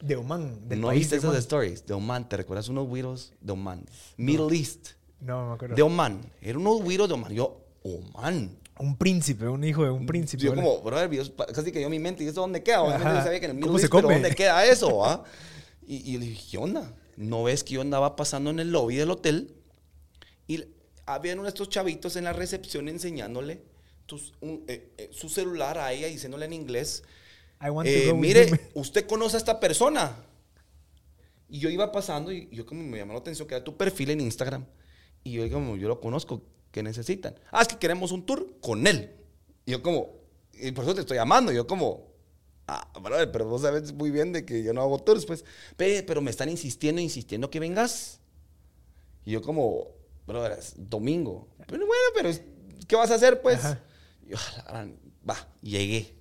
De Oman. no viste esas stories. De Oman. ¿Te recuerdas unos güiros de Oman? Middle East. No, me acuerdo. De Oman. Eran unos güiros de Oman. Yo, Oman. Un príncipe, un hijo de un príncipe. Yo como, brother, casi que yo mi mente, ¿y eso dónde queda? Obviamente yo sabía que en el Middle East, pero ¿dónde queda eso? Ah? Y, y, le dije, ¿qué onda? ¿No ves que yo andaba pasando en el lobby del hotel? Y habían uno de estos chavitos en la recepción enseñándole eh, eh, su celular a ella, diciéndole en inglés, eh, mire, usted conoce a esta persona. Y yo iba pasando y yo como me llamó la atención que era tu perfil en Instagram. Y yo como, yo lo conozco, ¿qué necesitan? Ah, es que queremos un tour con él. Y yo como, y por eso te estoy llamando. Y yo como, ah, pero vos sabes muy bien de que yo no hago tours, pues. Pero me están insistiendo, insistiendo que vengas. Y yo como, brother, es domingo. Pero bueno, pero ¿qué vas a hacer, pues? yo, va, llegué.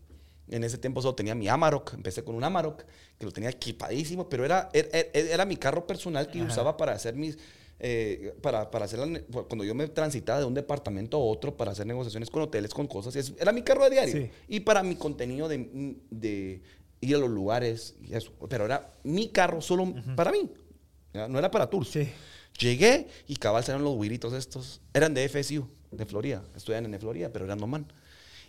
En ese tiempo solo tenía mi Amarok. Empecé con un Amarok que lo tenía equipadísimo, pero era, era, mi carro personal que usaba para hacer mis. Eh, para, para hacer cuando yo me transitaba de un departamento a otro para hacer negociaciones con hoteles, con cosas, era mi carro de diario. Y para mi contenido de, de, ir a los lugares y eso. Pero era mi carro solo para mí. No era para tours. Llegué y cabal eran los güiritos estos. Eran de FSU, de Florida. Estudian en Florida, pero eran nomán.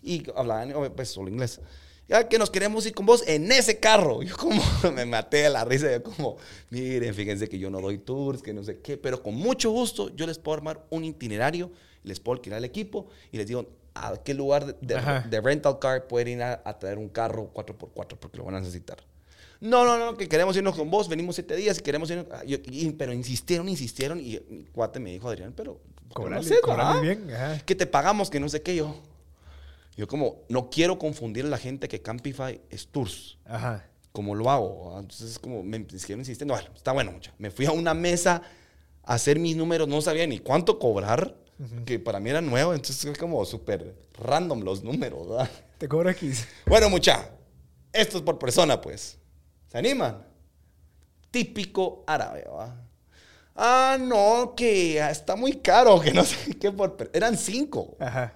Y hablaban pues solo inglés ya que nos queremos ir con vos en ese carro. Yo como me maté de la risa, yo como, miren, fíjense que yo no doy tours, que no sé qué, pero con mucho gusto yo les puedo armar un itinerario, les puedo alquilar el equipo y les digo a qué lugar de, rental car pueden ir a, traer un carro 4x4 porque lo van a necesitar. No, no, no, que queremos irnos con vos, venimos siete días y queremos irnos. Ah, pero insistieron, insistieron y mi cuate me dijo, Adrián, pero... Cobrale, bien. Que te pagamos, que no sé qué yo. Yo como, no quiero confundir a la gente que Campify es tours. Ajá. Como lo hago. Entonces, como me siguieron insistiendo, bueno, está bueno, mucha. Me fui a una mesa a hacer mis números, no sabía ni cuánto cobrar, que para mí era nuevo, entonces es como súper random los números, ¿verdad? Te cobra aquí. Bueno, mucha, esto es por persona, pues. ¿Se animan? Típico árabe, ¿verdad? Ah, no, que está muy caro, que no sé qué por... Eran cinco. Ajá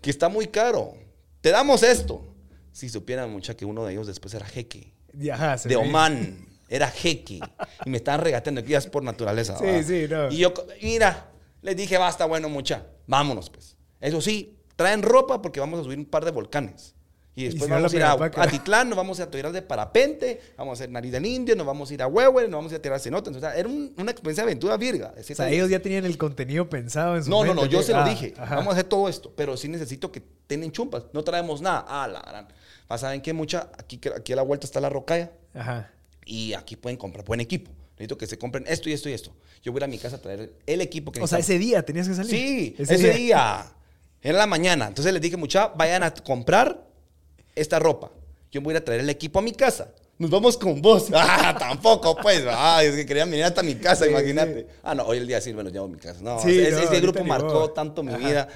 que está muy caro. Te damos esto. Si supieran mucha que uno de ellos después era jeque. de Oman. Era jeque. y me estaban regateando aquí, es por naturaleza. Sí, sí, no. Y yo, mira, les dije, basta, bueno, mucha, vámonos pues. Eso sí, traen ropa porque vamos a subir un par de volcanes. Y después vamos a ir a Atitlán, nos vamos a tirar de parapente, vamos a hacer nariz del indio, nos vamos a ir a Huehue, nos vamos a tirar a cenote. Entonces, era una experiencia de aventura virga. O sea, ellos ya tenían el contenido pensado en su No, no, no, yo se lo ah, dije. Vamos a hacer todo esto, pero sí necesito que tienen chumpas. No traemos nada. Ah, la gran. Ah, ¿Saben qué? Mucha, aquí, aquí a la vuelta está la rocaya. Ajá. Y aquí pueden comprar buen equipo. Necesito que se compren esto y esto y esto. Yo voy a ir a mi casa a traer el equipo que O sea, ese día tenías que salir. Sí, ese, día. día. Era la mañana. Entonces les dije, mucha, vayan a comprar esta ropa. Yo voy a traer el equipo a mi casa. nos vamos con vos. Ah, tampoco, pues. Ah, es que querían venir hasta mi casa, imagínate. Ah, no, hoy el día sí, bueno, llevo a mi casa. No, ese, grupo marcó tanto mi vida.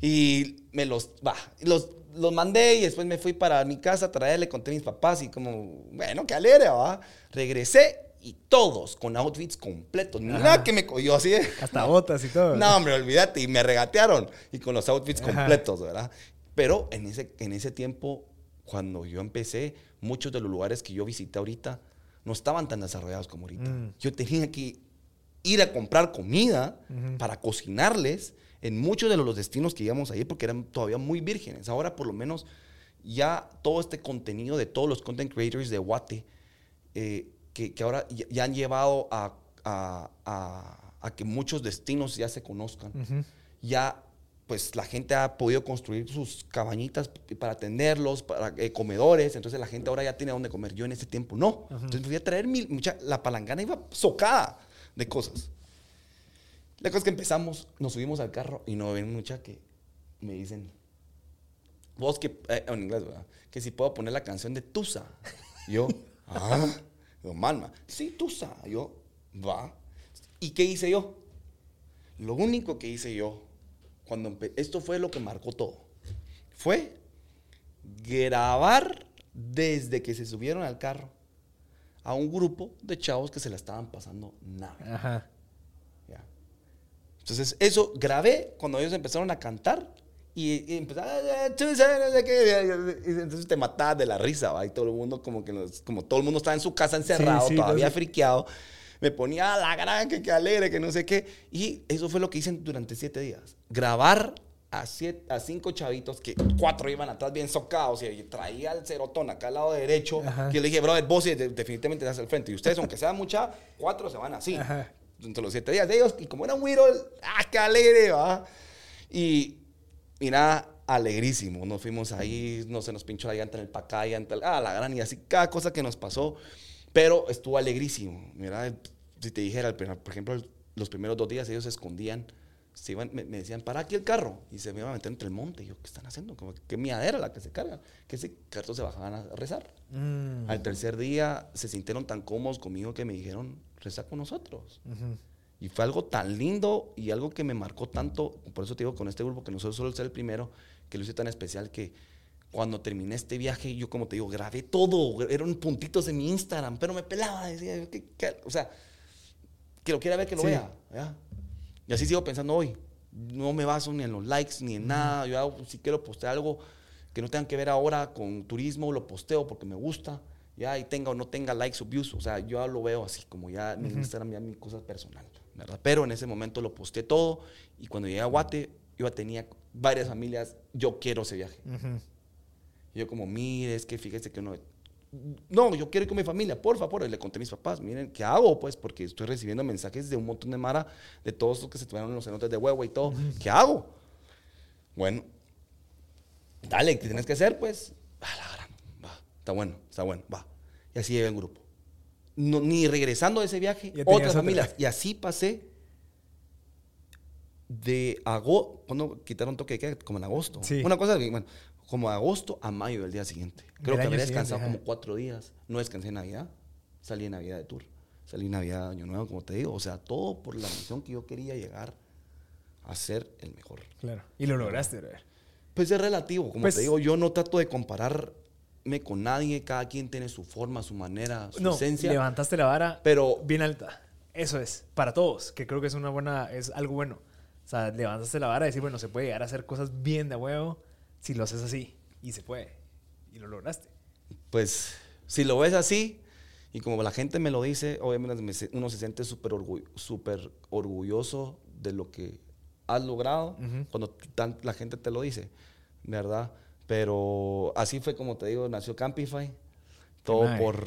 Y me los, va, los, los mandé y después me fui para mi casa a traerle, conté a mis papás y como, bueno, qué alegre, va. Regresé y todos con outfits completos. Nada que me cogió así. Hasta botas y todo. No, hombre, olvídate. Y me regatearon. Y con los outfits completos, ¿verdad? Pero en ese, en ese tiempo, cuando yo empecé, muchos de los lugares que yo visité ahorita no estaban tan desarrollados como ahorita. Mm. Yo tenía que ir a comprar comida para cocinarles en muchos de los destinos que íbamos ahí porque eran todavía muy vírgenes. Ahora por lo menos ya todo este contenido de todos los content creators de Guate, eh, que, ahora ya, han llevado a, que muchos destinos ya se conozcan. Ya pues la gente ha podido construir sus cabañitas para atenderlos, para eh, comedores, entonces la gente ahora ya tiene dónde comer. Yo en ese tiempo no. Entonces me fui a traer mi, mucha, la palangana iba socada de cosas. La cosa es que empezamos, nos subimos al carro y no ven mucha que me dicen, vos que, eh, en inglés, ¿verdad? Que si puedo poner la canción de Tusa. Yo, ah, digo, Malma, sí, Tusa. Yo, va. ¿Y qué hice yo? Lo único que hice yo cuando esto fue lo que marcó todo. Fue grabar desde que se subieron al carro a un grupo de chavos que se la estaban pasando nada. Ajá. Entonces, eso grabé cuando ellos empezaron a cantar y, y empezaron, entonces te matabas de la risa, ¿va? Y todo el mundo, como que como todo el mundo estaba en su casa encerrado, todavía friqueado me ponía a la gran, que, alegre, que no sé qué. Y eso fue lo que hice durante siete días. Grabar a, siete, a cinco chavitos que cuatro iban atrás bien socados y traía el cerotón acá al lado derecho. Que le dije, brother, vos definitivamente te das el frente. Y ustedes, aunque sean mucha, cuatro se van así. Entre los siete días de ellos. Y como era un güiro, ¡ah, qué alegre! ¿va? Y, y nada, alegrísimo. Nos fuimos ahí, no se nos pinchó la llanta en el pacaya, ah, la gran, y así cada cosa que nos pasó. Pero estuvo alegrísimo. Mira, si te dijera, por ejemplo, los primeros dos días ellos se escondían, se iban, me, decían, para aquí el carro. Y se me iban a meter entre el monte. Y yo, ¿qué están haciendo? Como, ¿Qué miadera la que se carga? Que ese carro se bajaban a rezar. Mm. Al tercer día se sintieron tan cómodos conmigo que me dijeron, reza con nosotros. Y fue algo tan lindo y algo que me marcó tanto. Por eso te digo, con este grupo, que no solo ser el primero, que lo hice tan especial que cuando terminé este viaje, yo como te digo, grabé todo, eran puntitos en mi Instagram, pero me pelaba, decía, o sea, que lo quiera ver, que lo vea. Y así sigo pensando hoy. No me baso ni en los likes ni en nada. Yo si quiero postear algo que no tenga que ver ahora con turismo, lo posteo porque me gusta. Ya, y tenga o no tenga likes o views. O sea, yo lo veo así, como ya en Instagram, ya mi cosa personal. ¿verdad? Pero en ese momento lo posteé todo. Y cuando llegué a Guate, yo tenía varias familias. Yo quiero ese viaje. Y yo como, mire, es que fíjese que no... No, yo quiero ir con mi familia, por favor. Y le conté a mis papás, miren, ¿qué hago? Pues porque estoy recibiendo mensajes de un montón de Mara, de todos los que se tuvieron en los cenotes de huevo y todo. ¿Qué hago? Bueno, dale, ¿qué tienes que hacer? Pues, va, está bueno, está bueno, va. Y así llega el grupo. ni regresando de ese viaje, otras familias. Y así pasé de agosto, cuando quitaron toque de queda, como en agosto. Una cosa, bueno, como de agosto a mayo del día siguiente. Creo que había descansado como cuatro días. No descansé en Navidad. Salí en Navidad de tour. Salí en Navidad de Año Nuevo, como te digo. O sea, todo por la misión que yo quería llegar a ser el mejor. Claro. Y lo lograste, ¿verdad? Pues es relativo. Como pues te digo, yo no trato de compararme con nadie. Cada quien tiene su forma, su manera, su no, levantaste la vara pero bien alta. Eso es, para todos, que creo que es una buena, es algo bueno. O sea, levantaste la vara y decir, bueno, se puede llegar a hacer cosas bien de huevo si lo haces así. Y se puede. Y lo lograste. Pues si lo ves así, y como la gente me lo dice, obviamente uno se siente súper super orgulloso de lo que has logrado cuando la gente te lo dice, ¿verdad? Pero así fue como te digo, nació Campify. Todo por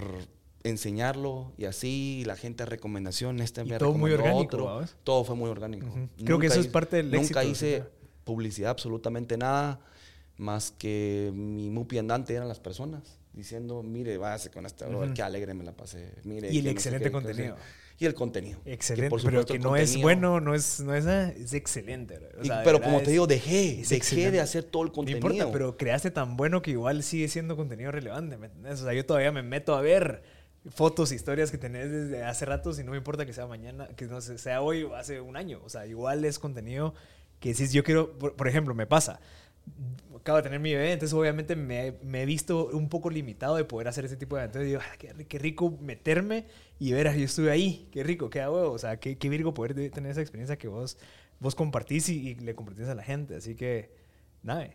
enseñarlo y así la gente recomendación este me todo muy orgánico todo fue muy orgánico creo que eso es parte del nunca hice publicidad absolutamente nada más que mi mupi andante eran las personas. diciendo, mire, váyase con este brother, qué alegre me la pasé. Mire, y el que no sé excelente qué, contenido. Y el contenido. Excelente, por pero supuesto, que el no es bueno, no es, no es, es excelente. O sea, pero como te digo, dejé, dejé excelente. de hacer todo el No contenido. importa, pero creaste tan bueno que igual sigue siendo contenido relevante, ¿me entendés? O sea, yo todavía me meto a ver fotos, historias que tenés desde hace rato, si no me importa que sea mañana, que no sé, sea hoy o hace un año. O sea, igual es contenido que si yo quiero, por, por ejemplo, me pasa. Acabo de tener mi bebé, entonces obviamente me, me he visto un poco limitado de poder hacer ese tipo de eventos. Y digo, "Ah, qué, qué rico meterme y ver, ah, yo estuve ahí, qué rico, qué huevo. O sea, qué, qué virgo poder de- tener esa experiencia que vos, vos compartís y, y le compartís a la gente. Así que, nada,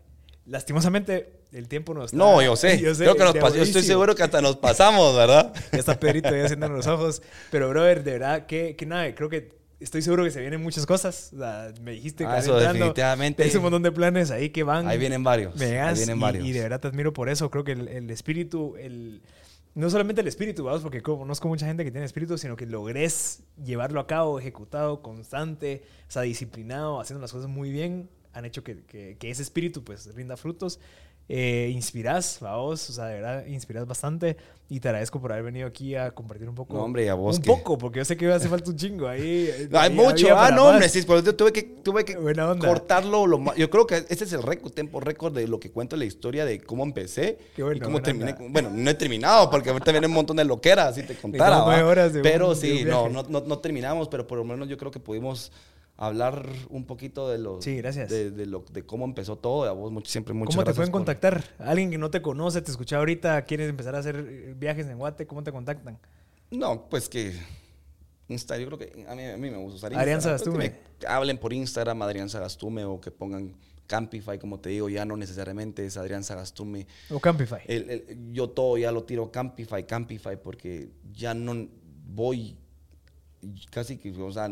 lastimosamente el tiempo nos está... No, yo sé. Creo que nos pas- yo estoy seguro que hasta nos pasamos, ¿verdad? Ya está Pedrito ahí haciéndonos los ojos. Pero, brother, de verdad, que, que nada, creo que estoy seguro que se vienen muchas cosas. O sea, me dijiste que Ah, eso definitivamente. Tienes un montón de planes ahí que van. Ahí vienen varios. Ahí vienen y, varios. y de verdad te admiro por eso. Creo que el, el espíritu, el, no solamente el espíritu, vamos, porque conozco mucha gente que tiene espíritu, sino que logres llevarlo a cabo, ejecutado, constante, o sea, disciplinado, haciendo las cosas muy bien, han hecho que, que- que ese espíritu pues rinda frutos. Eh, inspirás, vamos, o sea, de verdad, inspirás bastante y te agradezco por haber venido aquí a compartir un poco. No, hombre, a vos Un que- poco, porque yo sé que hace falta un chingo ahí. No, hay ahí mucho. Ah, no, hombre, sí, por eso tuve que, tuve que cortarlo. Lo más, yo creo que este es el récord, tiempo récord de lo que cuento la historia de cómo empecé Qué bueno, y cómo terminé. onda. Bueno, no he terminado porque ahorita viene un montón de loqueras, así te contara. pero un- sí, no, no, no, no terminamos, pero por lo menos yo creo que pudimos hablar un poquito de lo, Sí, gracias. De, de lo, de cómo empezó todo. A vos mucho, siempre muchas ¿Cómo te pueden por- contactar? Alguien que no te conoce, te escucha ahorita, quieres empezar a hacer eh, viajes en Guate, ¿cómo te contactan? No, pues que Insta, yo creo que a mí, a mí me gusta usar Instagram, Sagastume. que me hablen por Instagram, Adrián Sagastume, o que pongan Campify, como te digo, ya no necesariamente es Adrián Sagastume. O Campify. El- el- yo todo ya lo tiro Campify, Campify, porque ya no voy casi que, o sea,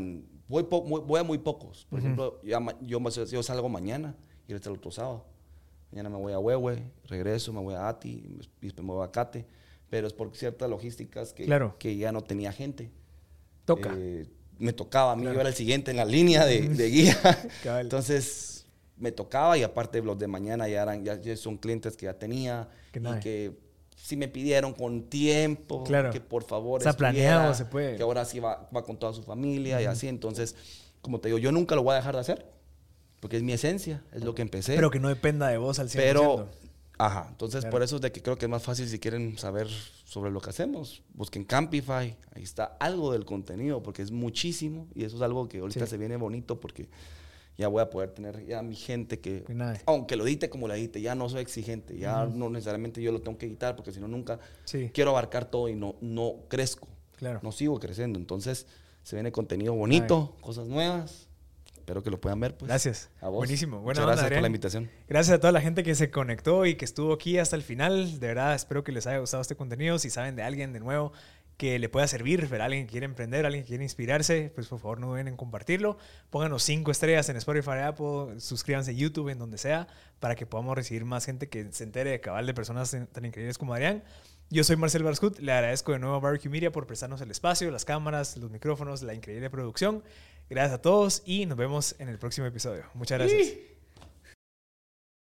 voy, po- muy- voy a muy pocos. Por ejemplo, yo, salgo mañana y el otro sábado. Mañana me voy a Huehue, regreso, me voy a Ati, me voy a Cate. Pero es por ciertas logísticas que, Claro. que ya no tenía gente. Toca. Eh, me tocaba, a mí Claro. yo era el siguiente en la línea de, de guía. Entonces me tocaba y aparte los de mañana ya, eran, ya, ya son clientes que ya tenía Qué y nice. que sí me pidieron con tiempo Claro. que por favor O sea, planeado se puede. que ahora sí va, va con toda su familia y así. Entonces, como te digo, yo nunca lo voy a dejar de hacer porque es mi esencia, es lo que empecé. Pero que no dependa de vos al 100%. Pero, ajá, entonces Claro. por eso es de que creo que es más fácil si quieren saber sobre lo que hacemos. Busquen Campify, ahí está algo del contenido, porque es muchísimo y eso es algo que ahorita Sí. se viene bonito porque ya voy a poder tener ya mi gente que, aunque lo edite como lo edite, ya no soy exigente, ya no necesariamente yo lo tengo que editar porque si no nunca Sí. quiero abarcar todo y no, no crezco, Claro. no sigo creciendo. Entonces se viene contenido bonito, cosas nuevas. Espero que lo puedan ver. Pues. Gracias. A vos. Buenísimo. Buena Muchas onda, gracias por la invitación. Gracias a toda la gente que se conectó y que estuvo aquí hasta el final. De verdad, espero que les haya gustado este contenido. Si saben de alguien de nuevo que le pueda servir, ver a alguien que quiere emprender, alguien que quiere inspirarse, pues por favor no duden en compartirlo. Pónganos cinco estrellas en Spotify, Apple, suscríbanse a YouTube, en donde sea, para que podamos recibir más gente que se entere de cabal de personas tan increíbles como Adrián. Yo soy Marcel Barscut, le agradezco de nuevo a Barbecue Media por prestarnos el espacio, las cámaras, los micrófonos, la increíble producción. Gracias a todos y nos vemos en el próximo episodio. Muchas gracias.